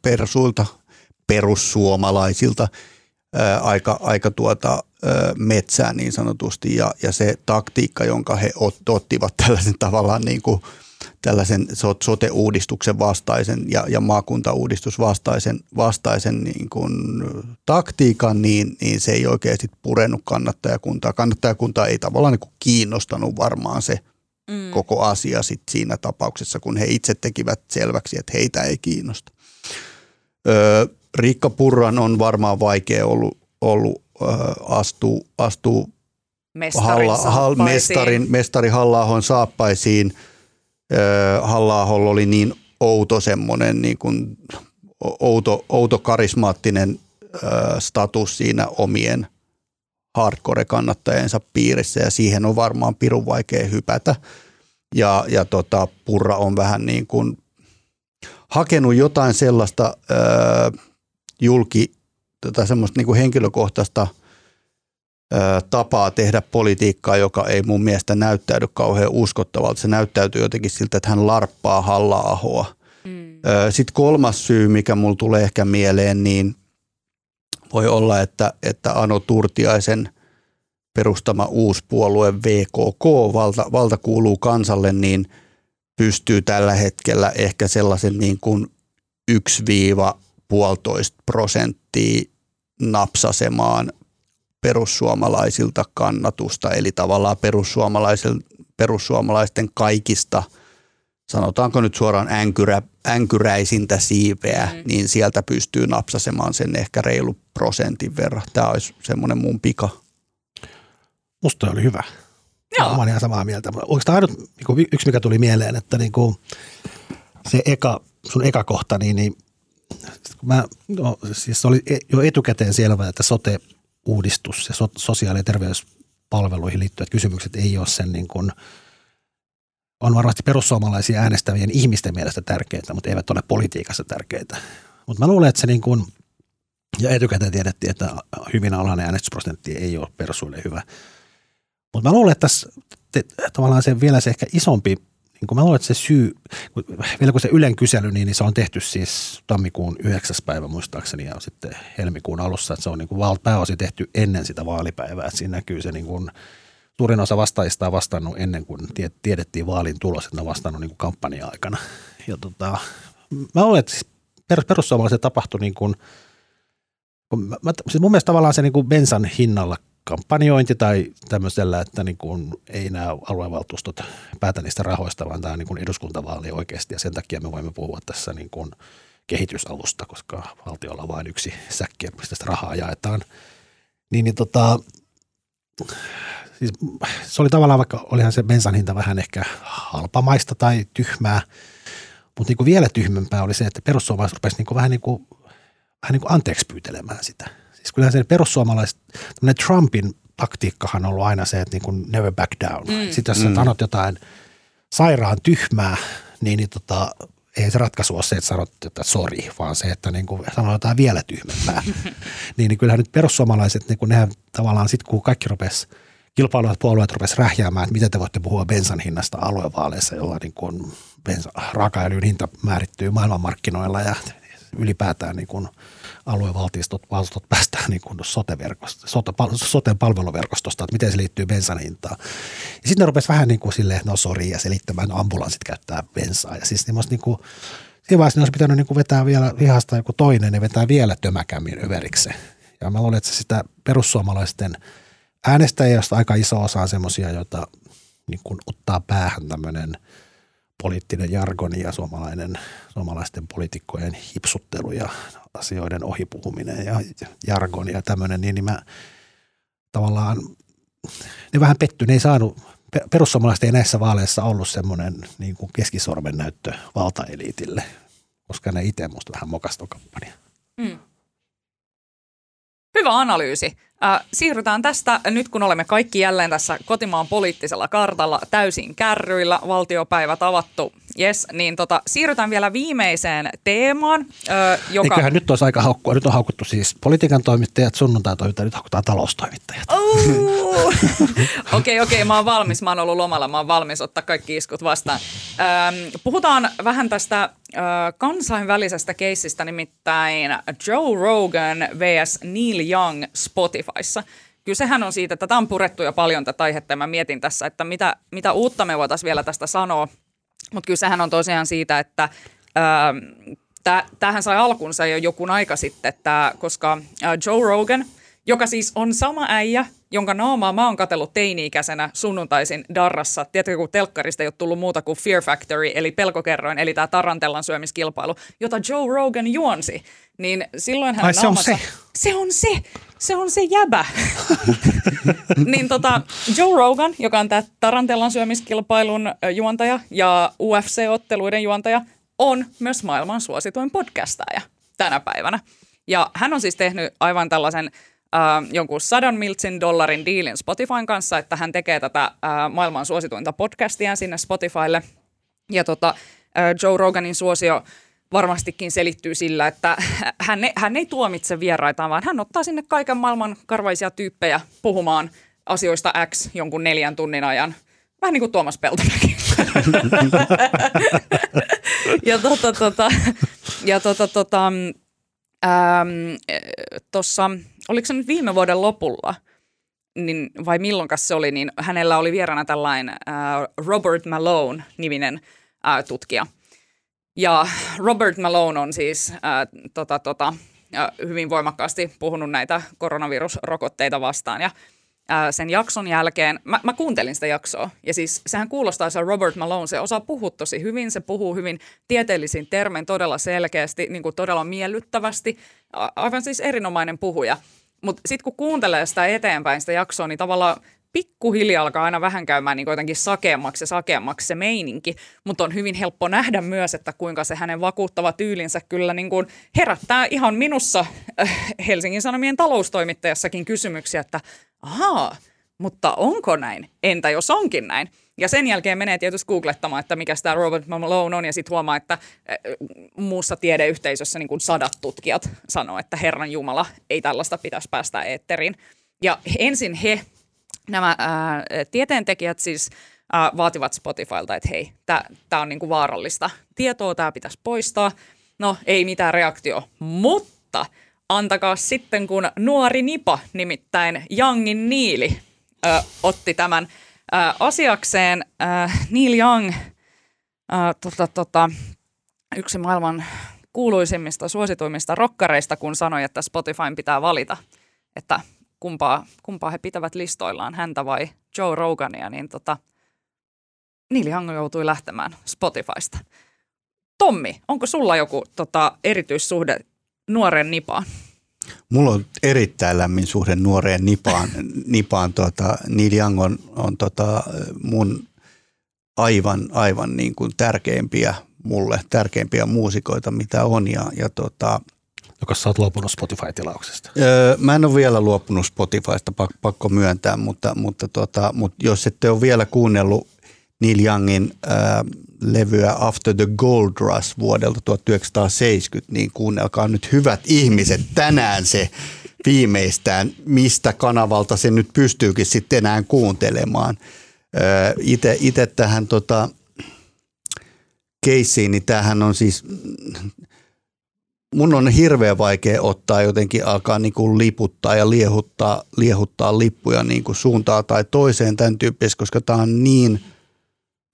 persuilta, perussuomalaisilta ää, aika, aika tuota, metsään niin sanotusti. Ja, ja se taktiikka, jonka he ottivat tällaisen tavallaan niin kuin – tällaisen sote-uudistuksen vastaisen ja, ja maakuntauudistus vastaisen, vastaisen niin kuin taktiikan, niin, niin se ei oikeasti purenut kannattajakuntaa. Kannattajakuntaa ei tavallaan niin kiinnostanut varmaan se mm. koko asia sit siinä tapauksessa, kun he itse tekivät selväksi, että heitä ei kiinnosta. Öö, Riikka Purran on varmaan vaikea ollut, ollut öö, astua, astua mestarin, halla, hall, mestarin, mestari halla saappaisiin – halla oli niin outo semmoinen niin kuin outo, outo karismaattinen status siinä omien hardcore-kannattajiensa piirissä ja siihen on varmaan pirun vaikea hypätä. Ja, ja tota, Purra on vähän niin kuin hakenut jotain sellaista ö, julki, tota semmoista niin kuin henkilökohtaista – tapaa tehdä politiikkaa, joka ei mun mielestä näyttäydy kauhean uskottavalta. Se näyttäytyy jotenkin siltä, että hän larppaa halla-ahoa. Mm. Sitten kolmas syy, mikä mulla tulee ehkä mieleen, niin voi olla, että, että Ano Turtiaisen perustama uusi puolue VKK, valta, valta kuuluu kansalle, niin pystyy tällä hetkellä ehkä sellaisen niin kuin 1-1,5 prosenttia napsasemaan perussuomalaisilta kannatusta, eli tavallaan perussuomalaisten kaikista, sanotaanko nyt suoraan änkyrä, änkyräisintä siipeä, mm. niin sieltä pystyy napsasemaan sen ehkä reilu prosentin verran. Tämä olisi semmoinen mun pika. Musta oli hyvä. Joo. Mä olen ihan samaa mieltä. Oikeastaan ainut niin yksi, mikä tuli mieleen, että niin kuin se eka, sun eka kohta, niin, niin mä, no, siis oli e- jo etukäteen selvää, että sote uudistus ja so, sosiaali- ja terveyspalveluihin liittyvät kysymykset ei ole sen niin kuin, on varmasti perussuomalaisia äänestävien ihmisten mielestä tärkeitä, mutta eivät ole politiikassa tärkeitä. Mutta mä luulen, että se niin kuin, ja etukäteen tiedettiin, että hyvin alhainen äänestysprosentti ei ole persuille hyvä. Mutta mä luulen, että tässä te, tavallaan se vielä se ehkä isompi niin kun mä luulen, että se syy, vielä kun se Ylen kysely, niin, niin se on tehty siis tammikuun 9. päivä muistaakseni ja sitten helmikuun alussa, että se on niin kuin pääosin tehty ennen sitä vaalipäivää, että siinä näkyy se niin kuin, suurin osa vastaajista on vastannut ennen kuin tiedettiin vaalin tulos, että ne on vastannut niin kuin kampanja-aikana. Ja tota, mä luulen, että siis perussuomalaiset tapahtui niin kuin, mä, siis mun mielestä tavallaan se niin kuin bensan hinnalla kampanjointi tai tämmöisellä, että niin kuin ei nämä aluevaltuustot päätä niistä rahoista, vaan tämä on niin kuin eduskuntavaali oikeasti ja sen takia me voimme puhua tässä niin kuin kehitysalusta, koska valtiolla on vain yksi säkki, mistä sitä rahaa jaetaan. Niin, niin tota, siis se oli tavallaan, vaikka olihan se bensan hinta vähän ehkä halpamaista tai tyhmää, mutta niin kuin vielä tyhmempää oli se, että perussuomalaiset rupesivat niin kuin vähän, niin kuin, vähän niin kuin anteeksi pyytelemään sitä – Siis kyllähän se perussuomalaiset, Trumpin taktiikkahan on ollut aina se, että niin kuin never back down. Mm. Sitten jos sä mm. sanot jotain sairaan tyhmää, niin, niin tota, ei se ratkaisu ole se, että sanot, että sori, vaan se, että niin kuin sanoo jotain vielä tyhmempää. niin, niin kyllähän nyt perussuomalaiset, niin kuin nehän tavallaan sitten kun kaikki rupesi kilpailuvat puolueet rupesi rähjäämään, että miten te voitte puhua bensan hinnasta aluevaaleissa, jolla niin kuin bensa, raakaöljyn hinta määrittyy maailmanmarkkinoilla ja ylipäätään niin kuin – aluevaltiistot päästään niin kuin sote, palveluverkostosta, että miten se liittyy bensan hintaan. Ja sitten ne vähän niin kuin silleen, no sori, ja selittämään, ambulanssit käyttää bensaa. Ja siis niin kuin, siinä vaiheessa ne olisi pitänyt niin kuin vetää vielä vihasta joku toinen ja vetää vielä tömäkämmin överiksi. Ja mä luulen, että sitä perussuomalaisten äänestäjiä, josta aika iso osa on semmoisia, joita niin kuin ottaa päähän tämmöinen poliittinen jargoni ja suomalainen, suomalaisten poliitikkojen hipsuttelu ja asioiden ohipuhuminen ja jargon ja tämmöinen, niin, niin mä tavallaan, ne vähän petty, ne ei saanut, perussuomalaiset ei näissä vaaleissa ollut semmoinen niin kuin keskisormen näyttö valtaeliitille, koska ne itse musta vähän mokastui kampanja. Hmm. Hyvä analyysi. Äh, siirrytään tästä, nyt kun olemme kaikki jälleen tässä kotimaan poliittisella kartalla täysin kärryillä, valtiopäivät avattu, yes, niin tota, siirrytään vielä viimeiseen teemaan, äh, joka... Eiköhän nyt olisi aika haukkua. Nyt on haukuttu siis politiikan toimittajat, sunnuntai-toimittajat, nyt haukutaan taloustoimittajat. Okei, okei, okay, mä oon valmis. Mä oon ollut lomalla, mä oon valmis ottaa kaikki iskut vastaan. Ähm, puhutaan vähän tästä kansainvälisestä keissistä, nimittäin Joe Rogan vs. Neil Young Spotifyssa. Kysehän on siitä, että tämä on purettu jo paljon tätä aihetta ja mä mietin tässä, että mitä, mitä uutta me voitaisiin vielä tästä sanoa. Mutta kysehän on tosiaan siitä, että äh, tämähän sai alkunsa jo joku aika sitten, että koska äh, Joe Rogan – joka siis on sama äijä, jonka naamaa mä oon katsellut teini-ikäisenä sunnuntaisin Darrassa. Tiedätkö, kun telkkarista ei ole tullut muuta kuin Fear Factory, eli pelkokerroin, eli tämä tarantellan syömiskilpailu, jota Joe Rogan juonsi. Niin silloin hän Ai, se on se? Se on se! Se on se jäbä. niin tota, Joe Rogan, joka on tämä tarantellan syömiskilpailun juontaja ja UFC-otteluiden juontaja, on myös maailman suosituin podcastaja tänä päivänä. Ja hän on siis tehnyt aivan tällaisen äh, jonkun sadan miltsin dollarin diilin Spotifyn kanssa, että hän tekee tätä äh, maailman suosituinta podcastia sinne Spotifylle. Ja tota, äh, Joe Roganin suosio varmastikin selittyy sillä, että hän, ei, hän ei tuomitse vieraitaan, vaan hän ottaa sinne kaiken maailman karvaisia tyyppejä puhumaan asioista X jonkun neljän tunnin ajan. Vähän niin kuin Tuomas Peltomäki. ja tota, tota, ja tota, tota, ähm, tuossa oliko se nyt viime vuoden lopulla, niin, vai milloinkas se oli, niin hänellä oli vieraana tällainen äh, Robert Malone-niminen äh, tutkija. Ja Robert Malone on siis äh, tota, tota, äh, hyvin voimakkaasti puhunut näitä koronavirusrokotteita vastaan. Ja äh, sen jakson jälkeen, mä, mä kuuntelin sitä jaksoa, ja siis sehän kuulostaa se Robert Malone, se osaa puhua tosi hyvin, se puhuu hyvin tieteellisin termein todella selkeästi, niin kuin todella miellyttävästi, aivan siis erinomainen puhuja. Mutta sitten kun kuuntelee sitä eteenpäin, sitä jaksoa, niin tavallaan pikkuhiljaa alkaa aina vähän käymään niin jotenkin sakeammaksi ja sakeammaksi se meininki, mutta on hyvin helppo nähdä myös, että kuinka se hänen vakuuttava tyylinsä kyllä niin kuin herättää ihan minussa äh, Helsingin Sanomien taloustoimittajassakin kysymyksiä, että ahaa, mutta onko näin? Entä jos onkin näin? Ja sen jälkeen menee tietysti googlettamaan, että mikä tämä Robert Malone on, ja sitten huomaa, että äh, muussa tiedeyhteisössä niin kuin sadat tutkijat sanoo, että Herran Jumala ei tällaista pitäisi päästä eetteriin. Ja ensin he, nämä ää, äh, tieteentekijät siis ää, äh, vaativat Spotifylta, että hei, tämä on niin kuin vaarallista tietoa, tämä pitäisi poistaa. No, ei mitään reaktio, mutta antakaa sitten, kun nuori nipa, nimittäin Youngin Niili, ö, otti tämän – äh, asiakseen äh, Neil Young, äh, tota, tota, yksi maailman kuuluisimmista, suosituimmista rokkareista, kun sanoi, että Spotifyn pitää valita, että kumpaa, kumpaa he pitävät listoillaan, häntä vai Joe Rogania, niin tota, Neil Young joutui lähtemään Spotifysta. Tommi, onko sulla joku tota, erityissuhde nuoren nipaan? Mulla on erittäin lämmin suhde nuoreen Nipaan. Nipaan tota, Neil Young on, on tota, mun aivan, aivan niin kuin tärkeimpiä mulle, tärkeimpiä muusikoita, mitä on. Ja, ja tota, Joko sä oot luopunut Spotify-tilauksesta? Öö, mä en ole vielä luopunut Spotifysta, pakko myöntää, mutta, mutta, tota, mutta jos ette ole vielä kuunnellut Neil Youngin ää, levyä After the Gold Rush vuodelta 1970, niin kuunnelkaa nyt hyvät ihmiset tänään se viimeistään, mistä kanavalta se nyt pystyykin sitten enää kuuntelemaan. Itse tähän tota, keissiin, niin tämähän on siis, mun on hirveän vaikea ottaa jotenkin alkaa niin kuin liputtaa ja liehuttaa, liehuttaa lippuja niin kuin suuntaan tai toiseen tämän tyyppisessä, koska tämä on niin –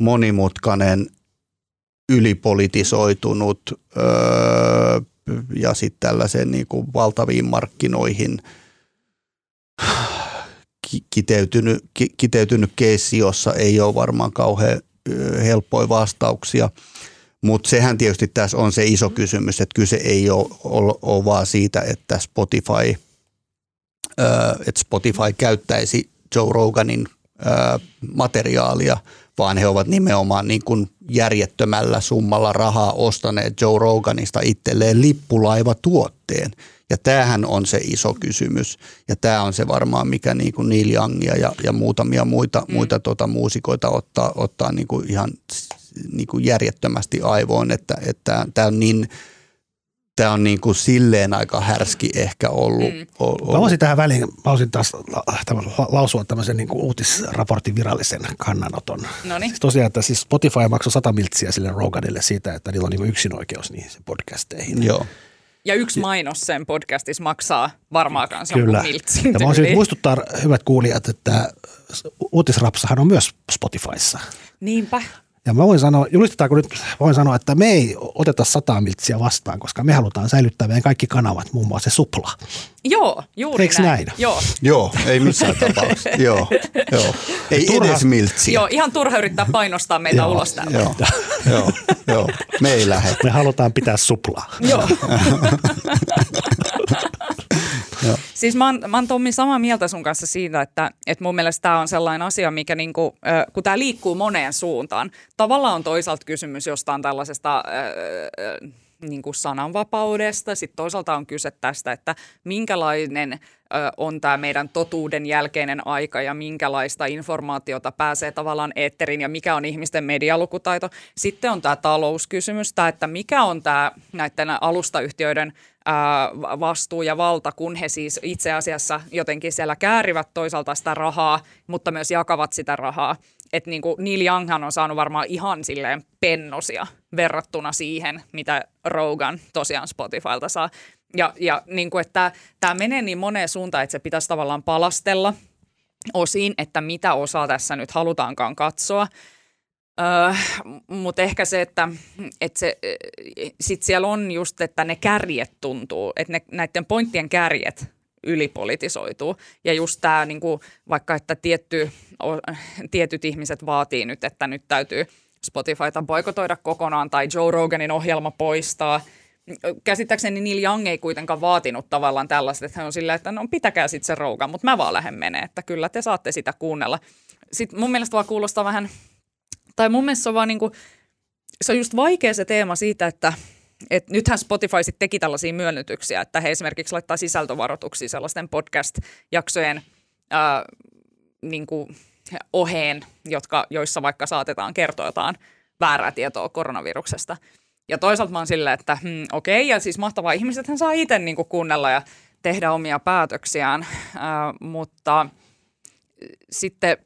monimutkainen, ylipolitisoitunut öö, ja sitten tällaisen niin kuin valtaviin markkinoihin kiteytynyt, kiteytynyt keissi, jossa ei ole varmaan kauhean helppoja vastauksia. Mutta sehän tietysti tässä on se iso kysymys, että kyse ei ole, ole, ole vaan siitä, että Spotify, että Spotify käyttäisi Joe Roganin materiaalia, vaan he ovat nimenomaan niin kuin järjettömällä summalla rahaa ostaneet Joe Roganista itselleen lippulaivatuotteen. Ja tämähän on se iso kysymys. Ja tämä on se varmaan, mikä niin kuin Neil Youngia ja, ja muutamia muita, mm. muita tota, muusikoita ottaa, ottaa niin kuin ihan niin kuin järjettömästi aivoon, että, että tämä on niin – tämä on niin kuin silleen aika härski ehkä ollut. Mm. ollut. Mä voisin tähän väliin, mä voisin taas lausua tämmöisen niin kuin uutisraportin virallisen kannanoton. Noniin. Siis tosiaan, että siis Spotify maksoi 100 miltsiä sille Roganille siitä, että niillä on niin yksinoikeus niihin podcasteihin. Joo. Ja yksi mainos sen podcastissa maksaa varmaan kanssa Kyllä. miltsin Ja mä voisin muistuttaa, hyvät kuulijat, että uutisrapsahan on myös Spotifyssa. Niinpä. Ja mä voin sanoa, julistetaanko nyt, voin sanoa, että me ei oteta sata miltsiä vastaan, koska me halutaan säilyttää meidän kaikki kanavat, muun muassa se supla. Joo, juuri Eikö näin? näin? Joo. joo, ei missään tapauksessa. joo, joo. Ei turha, edes miltsiä. Joo, ihan turha yrittää painostaa meitä joo, ulos täältä. Joo, joo, joo, me ei lähde. Me halutaan pitää suplaa. Joo. Siis mä oon, mä oon Tommi samaa mieltä sun kanssa siitä, että, että mun mielestä tämä on sellainen asia, mikä niinku, kun tämä liikkuu moneen suuntaan. Tavallaan on toisaalta kysymys jostain tällaisesta... Äh, niin kuin sananvapaudesta. Sitten toisaalta on kyse tästä, että minkälainen ö, on tämä meidän totuuden jälkeinen aika ja minkälaista informaatiota pääsee tavallaan eetteriin ja mikä on ihmisten medialukutaito. Sitten on tämä talouskysymys, tämä, että mikä on tämä näiden alustayhtiöiden vastuu ja valta, kun he siis itse asiassa jotenkin siellä käärivät toisaalta sitä rahaa, mutta myös jakavat sitä rahaa. Että niin kuin Neil Younghan on saanut varmaan ihan silleen pennosia verrattuna siihen, mitä Rogan tosiaan Spotifylta saa. Ja, ja niin kuin, että tämä menee niin moneen suuntaan, että se pitäisi tavallaan palastella osiin, että mitä osaa tässä nyt halutaankaan katsoa. Öö, Mutta ehkä se, että, että se, sit siellä on just, että ne kärjet tuntuu, että ne, näiden pointtien kärjet ylipolitisoituu. Ja just tämä niinku, vaikka, että tietty, tietyt ihmiset vaatii nyt, että nyt täytyy Spotifyta boikotoida kokonaan tai Joe Roganin ohjelma poistaa. Käsittääkseni Neil Young ei kuitenkaan vaatinut tavallaan tällaista, että hän on silleen, että no pitäkää sitten se Rogan, mutta mä vaan lähden menee, että kyllä te saatte sitä kuunnella. Sitten mun mielestä vaan kuulostaa vähän – tai mun mielestä se on vaan niin kuin, se on just vaikea se teema siitä, että et nythän Spotify sitten teki tällaisia myönnytyksiä, että he esimerkiksi laittaa sisältövaroituksia sellaisten podcast-jaksojen ää, niin kuin oheen, jotka, joissa vaikka saatetaan kertoa jotain väärää tietoa koronaviruksesta. Ja toisaalta mä oon silleen, että hmm, okei, ja siis mahtavaa, ihmisethän saa itse niin kuunnella ja tehdä omia päätöksiään, ää, mutta sitten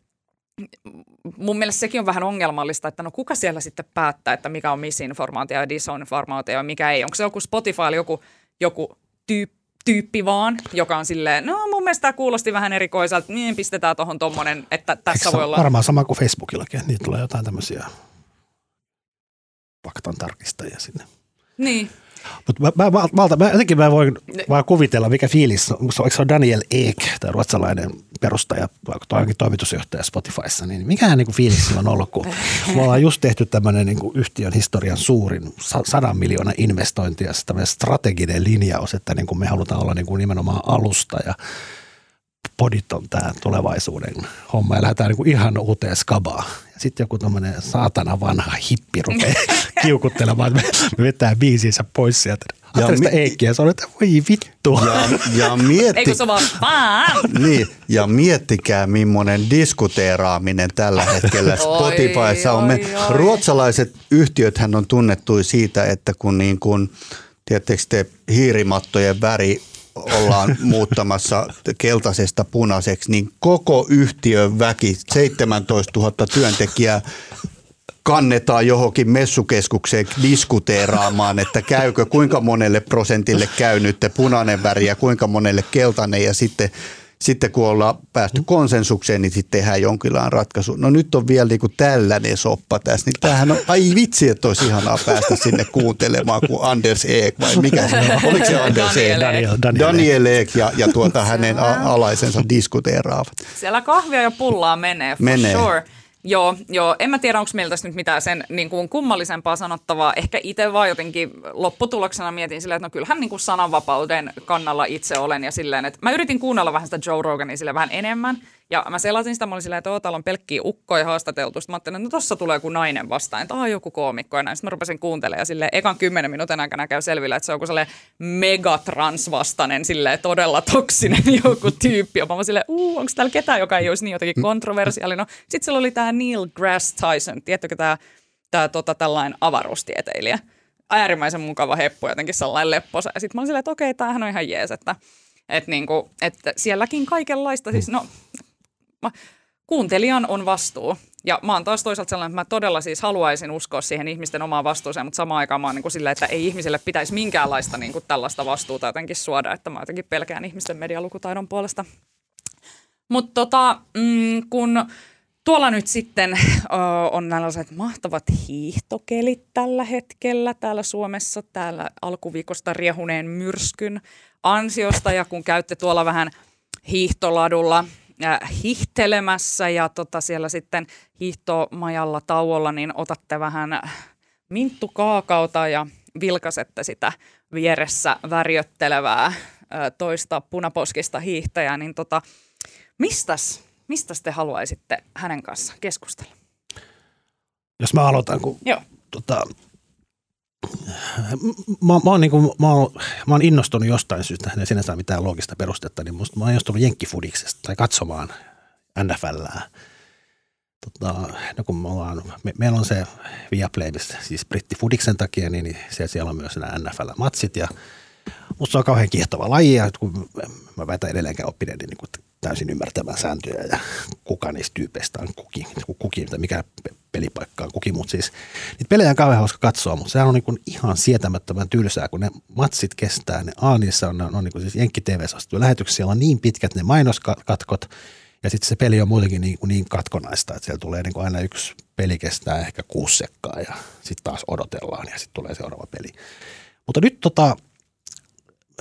mun mielestä sekin on vähän ongelmallista, että no kuka siellä sitten päättää, että mikä on misinformaatio ja disinformaatio ja mikä ei. Onko se joku Spotify joku, joku tyyppi? tyyppi vaan, joka on silleen, no mun mielestä tämä kuulosti vähän erikoiselta, niin pistetään tuohon tommonen, että tässä Eikö voi olla... Varmaan sama kuin Facebookillakin, että niitä tulee jotain tämmöisiä faktan tarkistajia sinne. Niin. Mutta mä, mä, mä, mä, jotenkin mä voin vaan kuvitella, mikä fiilis, onko se on Daniel Ek, tämä ruotsalainen perustaja, toinkin toimitusjohtaja Spotifyssa, niin mikähän niin fiilis sillä on ollut, kun me ollaan just tehty tämmöinen niin yhtiön historian suurin sadan miljoonaa investointia, ja tämmöinen strateginen linjaus, että niin kuin me halutaan olla niin kuin nimenomaan alusta ja podit on tämä tulevaisuuden homma ja lähdetään niin kuin ihan uuteen skabaan. Sitten joku tämmöinen saatana vanha hippi rupeaa kiukuttelemaan, että me, vetää biisinsä pois sieltä. Ja mi- Eikkiä, se on, että voi vittu. Ja, ja mietti... Eikö se vaan Niin, ja miettikää millainen diskuteeraaminen tällä hetkellä Spotifyssa on. Me, ruotsalaiset yhtiöthän on tunnettu siitä, että kun niin kuin, tiedättekö te, hiirimattojen väri ollaan muuttamassa keltaisesta punaiseksi, niin koko yhtiön väki, 17 000 työntekijää, kannetaan johonkin messukeskukseen diskuteeraamaan, että käykö, kuinka monelle prosentille käy nyt punainen väri ja kuinka monelle keltainen ja sitten sitten kun ollaan päästy konsensukseen, niin sitten tehdään jonkinlainen ratkaisu. No nyt on vielä niin kuin tällainen soppa tässä, niin tämähän on, ai vitsi, että olisi ihanaa päästä sinne kuuntelemaan kuin Anders Eek vai mikä se on, oliko se Anders Eek? Daniel, Daniel, Daniel Eek ja, ja tuota hänen alaisensa diskuteeraavat. Siellä kahvia ja pullaa menee, for menee. sure. Joo, joo, en mä tiedä, onko meiltä nyt mitään sen niin kuin kummallisempaa sanottavaa. Ehkä itse vaan jotenkin lopputuloksena mietin silleen, että no kyllähän niin kuin sananvapauden kannalla itse olen ja silleen, että mä yritin kuunnella vähän sitä Joe Rogania sille vähän enemmän. Ja mä selasin sitä, mä olin silleen, että täällä on pelkkiä ukkoja haastateltu. Sitten mä ajattelin, että no tossa tulee joku nainen vastaan, että joku koomikko ja näin. Sitten mä rupesin kuuntelemaan ja silleen ekan kymmenen minuutin aikana käy selville, että se on joku sellainen megatransvastainen, silleen todella toksinen joku tyyppi. Ja mä olin silleen, uu, onko täällä ketään, joka ei olisi niin jotenkin kontroversiaalinen. No, sitten siellä oli tämä Neil Grass Tyson, tiedättekö tämä, tämä tota, tällainen avaruustieteilijä äärimmäisen mukava heppu, jotenkin sellainen lepposa. Ja sitten mä olin silleen, että okei, tämähän on ihan jees, että, että, niinku, että sielläkin kaikenlaista, siis no, mä, kuuntelijan on vastuu. Ja mä oon taas toisaalta sellainen, että mä todella siis haluaisin uskoa siihen ihmisten omaan vastuuseen, mutta samaan aikaan mä oon niin kuin silleen, että ei ihmisille pitäisi minkäänlaista niin kuin tällaista vastuuta jotenkin suoda, että mä jotenkin pelkään ihmisten medialukutaidon puolesta. Mutta tota, mm, kun Tuolla nyt sitten on tällaiset mahtavat hiihtokelit tällä hetkellä täällä Suomessa, täällä alkuviikosta riehuneen myrskyn ansiosta. Ja kun käytte tuolla vähän hiihtoladulla hiihtelemässä ja tota siellä sitten hiihtomajalla tauolla, niin otatte vähän minttukaakauta ja vilkasette sitä vieressä värjöttelevää äh, toista punaposkista hiihtäjää, niin tota, mistäs Mistä te haluaisitte hänen kanssa keskustella? Jos mä aloitan, kun Joo. Tota, mä, mä, oon, niin kuin, mä, oon, mä oon innostunut jostain syystä, ei sinänsä mitään loogista perustetta, niin musta, mä oon innostunut jenkkifudiksesta tai katsomaan NFLää. Tota, no kun me ollaan, me, meillä on se Viaplay, siis brittifudiksen takia, niin, niin siellä, siellä on myös nämä NFL-matsit ja musta se on kauhean kiehtova laji ja kun mä väitän edelleenkään oppineen, niin, niin täysin ymmärtämään sääntöjä ja kuka niistä tyypeistä on kuki, kuki mikä pelipaikka on kuki, mutta siis niitä pelejä on kauhean hauska katsoa, mutta sehän on niin ihan sietämättömän tylsää, kun ne matsit kestää, ne Aanissa on, on, on niin siis Jenkki tv lähetyksiä, siellä on niin pitkät ne mainoskatkot, ja sitten se peli on muutenkin niin, niin katkonaista, että siellä tulee niin aina yksi peli kestää ehkä kuusi sekkaa ja sitten taas odotellaan ja sitten tulee seuraava peli. Mutta nyt tota,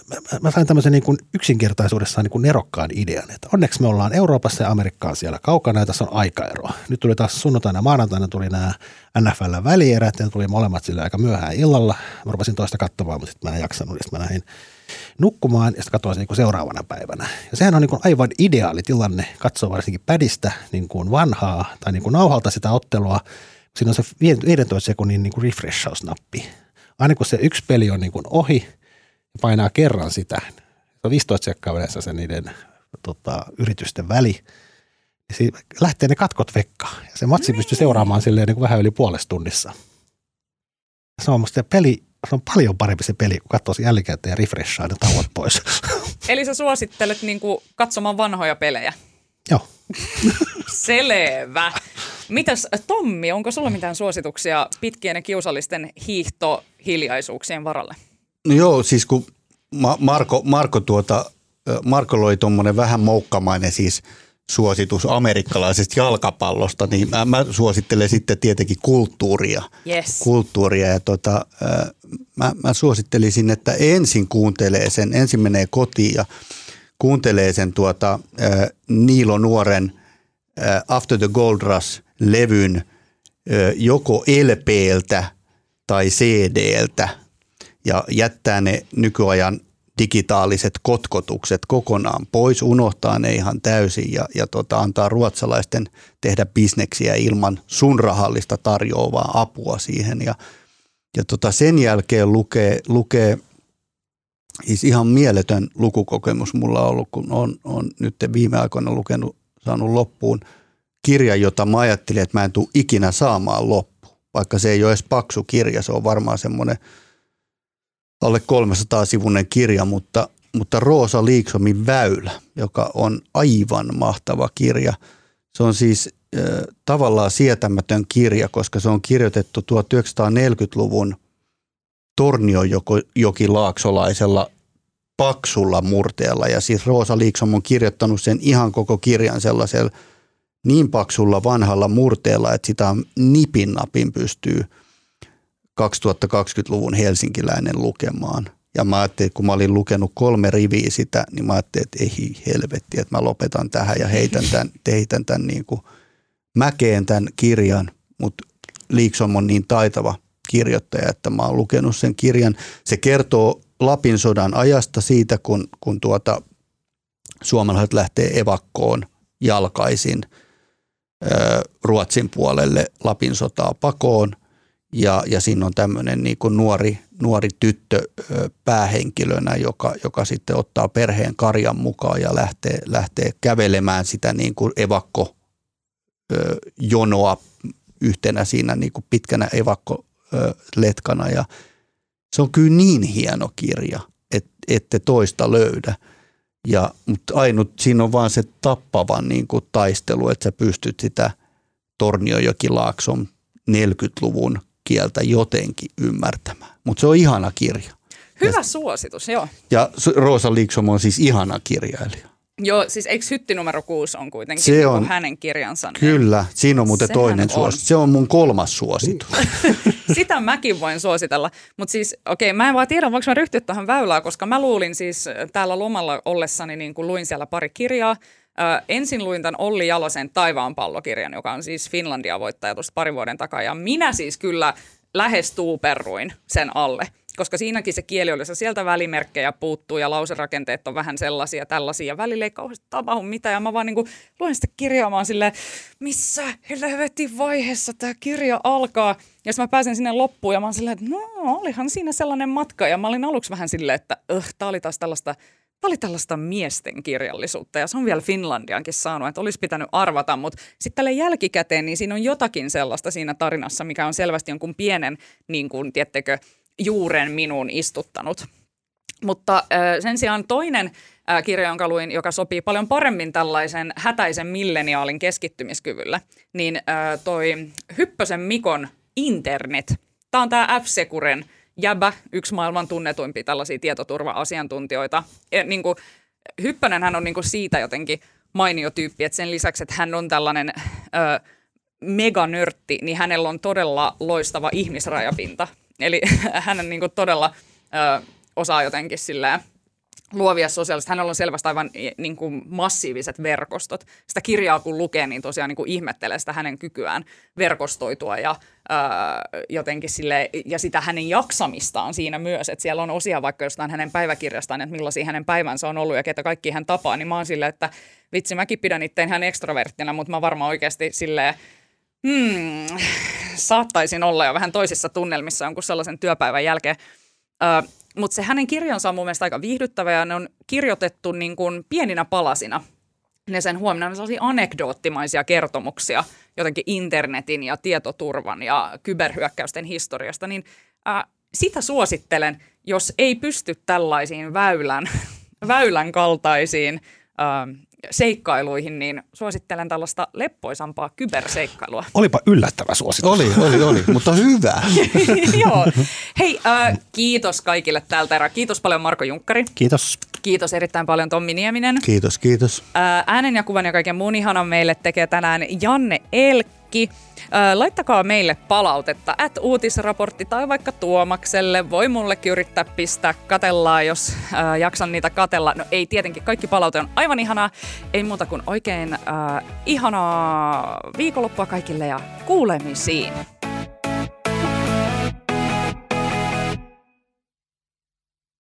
mä, mä sain tämmöisen niin kuin yksinkertaisuudessaan niin kuin nerokkaan idean, että onneksi me ollaan Euroopassa ja Amerikkaan siellä kaukana ja tässä on aikaero. Nyt tuli taas sunnuntaina ja maanantaina tuli nämä NFL välierät ja tuli molemmat sille aika myöhään illalla. Mä rupesin toista katsomaan, mutta sitten mä en jaksanut ja sitten mä lähdin nukkumaan ja sitten katsoin niin seuraavana päivänä. Ja sehän on niin kuin aivan ideaali tilanne katsoa varsinkin pädistä niin kuin vanhaa tai niin kuin nauhalta sitä ottelua. Siinä on se 15 sekunnin niin kuin refreshausnappi. Aina kun se yksi peli on niin kuin ohi – painaa kerran sitä, se on 15 sekkaa yleensä se niiden tota, yritysten väli, niin lähtee ne katkot vekkaan. Ja se matsi pystyy seuraamaan silleen niin kuin vähän yli puolesta tunnissa. Se on musta peli, se on paljon parempi se peli, kun katsoo jälkikäteen ja refreshaa ne tauot pois. Eli sä suosittelet niin kuin katsomaan vanhoja pelejä? Joo. Selvä. Mitäs Tommi, onko sulla mitään suosituksia pitkien ja kiusallisten hiihtohiljaisuuksien varalle? No joo, siis kun Marko, Marko, tuota, Marko loi tuommoinen vähän moukkamainen siis suositus amerikkalaisesta jalkapallosta, niin mä, mä suosittelen sitten tietenkin kulttuuria. Yes. Kulttuuria ja tota, mä, mä suosittelisin, että ensin kuuntelee sen, ensin menee kotiin ja kuuntelee sen tuota, Niilo Nuoren After the Gold Rush-levyn joko LPltä tai CDltä – ja jättää ne nykyajan digitaaliset kotkotukset kokonaan pois, unohtaa ne ihan täysin ja, ja tota, antaa ruotsalaisten tehdä bisneksiä ilman sun rahallista tarjoavaa apua siihen. Ja, ja tota, sen jälkeen lukee, lukee siis ihan mieletön lukukokemus mulla on ollut, kun on, on nyt viime aikoina lukenut, saanut loppuun kirja, jota mä ajattelin, että mä en tule ikinä saamaan loppu. Vaikka se ei ole edes paksu kirja, se on varmaan semmoinen – alle 300 sivunen kirja, mutta, mutta Roosa Liiksomin väylä, joka on aivan mahtava kirja. Se on siis äh, tavallaan sietämätön kirja, koska se on kirjoitettu 1940-luvun Tornionjoki-laaksolaisella paksulla murteella. Ja siis Roosa Liiksom on kirjoittanut sen ihan koko kirjan sellaisella niin paksulla vanhalla murteella, että sitä nipin napin pystyy – 2020-luvun helsinkiläinen lukemaan. Ja mä ajattelin, että kun mä olin lukenut kolme riviä sitä, niin mä ajattelin, että ei helvetti, että mä lopetan tähän ja heitän tämän, heitän tämän niin kuin mäkeen tämän kirjan. Mutta Liiksom on niin taitava kirjoittaja, että mä oon lukenut sen kirjan. Se kertoo Lapin sodan ajasta siitä, kun, kun tuota, suomalaiset lähtee evakkoon jalkaisin Ruotsin puolelle Lapin sotaa pakoon. Ja, ja siinä on tämmöinen niin kuin nuori, nuori tyttö päähenkilönä, joka, joka sitten ottaa perheen karjan mukaan ja lähtee, lähtee kävelemään sitä niin kuin evakko jonoa yhtenä siinä niin kuin pitkänä evakkoletkana. Ja se on kyllä niin hieno kirja, että ette toista löydä. Ja, mutta ainut siinä on vaan se tappavan niin kuin taistelu, että sä pystyt sitä Torniojokilaakson 40-luvun kieltä jotenkin ymmärtämään. Mutta se on ihana kirja. Hyvä ja, suositus, joo. Ja Roosa Liksom on siis ihana kirjailija. Joo, siis eikö hytti numero kuusi on kuitenkin se on, hänen kirjansa? Niin kyllä, siinä on muuten toinen suositus. Se on mun kolmas suositus. Sitä mäkin voin suositella. Mutta siis, okei, okay, mä en vaan tiedä, voinko mä ryhtyä tähän väylään, koska mä luulin siis täällä lomalla ollessani, niin kuin luin siellä pari kirjaa. Ö, ensin luin tämän Olli Jalosen Taivaan pallokirjan, joka on siis Finlandia voittaja tuosta parin vuoden takaa. Ja minä siis kyllä lähes tuuperruin sen alle koska siinäkin se kieli oli, sieltä välimerkkejä puuttuu ja lauserakenteet on vähän sellaisia tällaisia ja välillä ei kauheasti tapahdu mitään ja mä vaan niin luen sitä kirjaa, mä silleen, missä helvetin vaiheessa tämä kirja alkaa ja sitten mä pääsen sinne loppuun ja mä oon silleen, että no olihan siinä sellainen matka ja mä olin aluksi vähän silleen, että öh, tää oli taas tällaista Tämä oli tällaista miesten kirjallisuutta ja se on vielä Finlandiankin saanut, että olisi pitänyt arvata, mutta sitten tälle jälkikäteen, niin siinä on jotakin sellaista siinä tarinassa, mikä on selvästi jonkun pienen, niin kuin, tiettekö, juuren minuun istuttanut. Mutta sen sijaan toinen kirja, jonka luin, joka sopii paljon paremmin tällaisen hätäisen milleniaalin keskittymiskyvyllä, niin toi Hyppösen Mikon Internet. Tämä on tämä F-Securen jäbä, yksi maailman tunnetuimpia tällaisia tietoturva-asiantuntijoita. Ja, niin kuin, Hyppönen hän on niin kuin siitä jotenkin mainio tyyppi, että sen lisäksi, että hän on tällainen ö, meganörtti, niin hänellä on todella loistava ihmisrajapinta. Eli hän on niin kuin todella ö, osaa jotenkin silleen luovia sosiaalisesti. Hänellä on selvästi aivan niin kuin massiiviset verkostot. Sitä kirjaa kun lukee, niin tosiaan niin kuin ihmettelee sitä hänen kykyään verkostoitua ja ö, jotenkin sille, ja sitä hänen jaksamistaan siinä myös, että siellä on osia vaikka jostain hänen päiväkirjastaan, että millaisia hänen päivänsä on ollut ja ketä kaikki hän tapaa, niin mä oon silleen, että vitsi mäkin pidän itse hän ekstroverttina, mutta mä varmaan oikeasti silleen, hmm, saattaisin olla jo vähän toisissa tunnelmissa jonkun sellaisen työpäivän jälkeen. Ö, mutta se hänen kirjansa on mun mielestä aika viihdyttävä ja ne on kirjoitettu niin kuin pieninä palasina. Ne sen huomenna on sellaisia anekdoottimaisia kertomuksia jotenkin internetin ja tietoturvan ja kyberhyökkäysten historiasta, niin äh, sitä suosittelen, jos ei pysty tällaisiin väylän, väylän kaltaisiin äh, seikkailuihin, niin suosittelen tällaista leppoisampaa kyberseikkailua. Olipa yllättävä suositus. Oli, oli, oli, mutta hyvä. Joo. Hei, äh, kiitos kaikille täältä erää. Kiitos paljon Marko Junkkari. Kiitos. Kiitos erittäin paljon Tommi Nieminen. Kiitos, kiitos. Äh, äänen ja kuvan ja kaiken muun ihanan meille tekee tänään Janne Elkki. Laittakaa meille palautetta, at uutisraportti tai vaikka Tuomakselle. Voi mullekin yrittää pistää katellaan, jos jaksan niitä katella. No ei tietenkin, kaikki palaute on aivan ihanaa. Ei muuta kuin oikein äh, ihanaa viikonloppua kaikille ja kuulemisiin.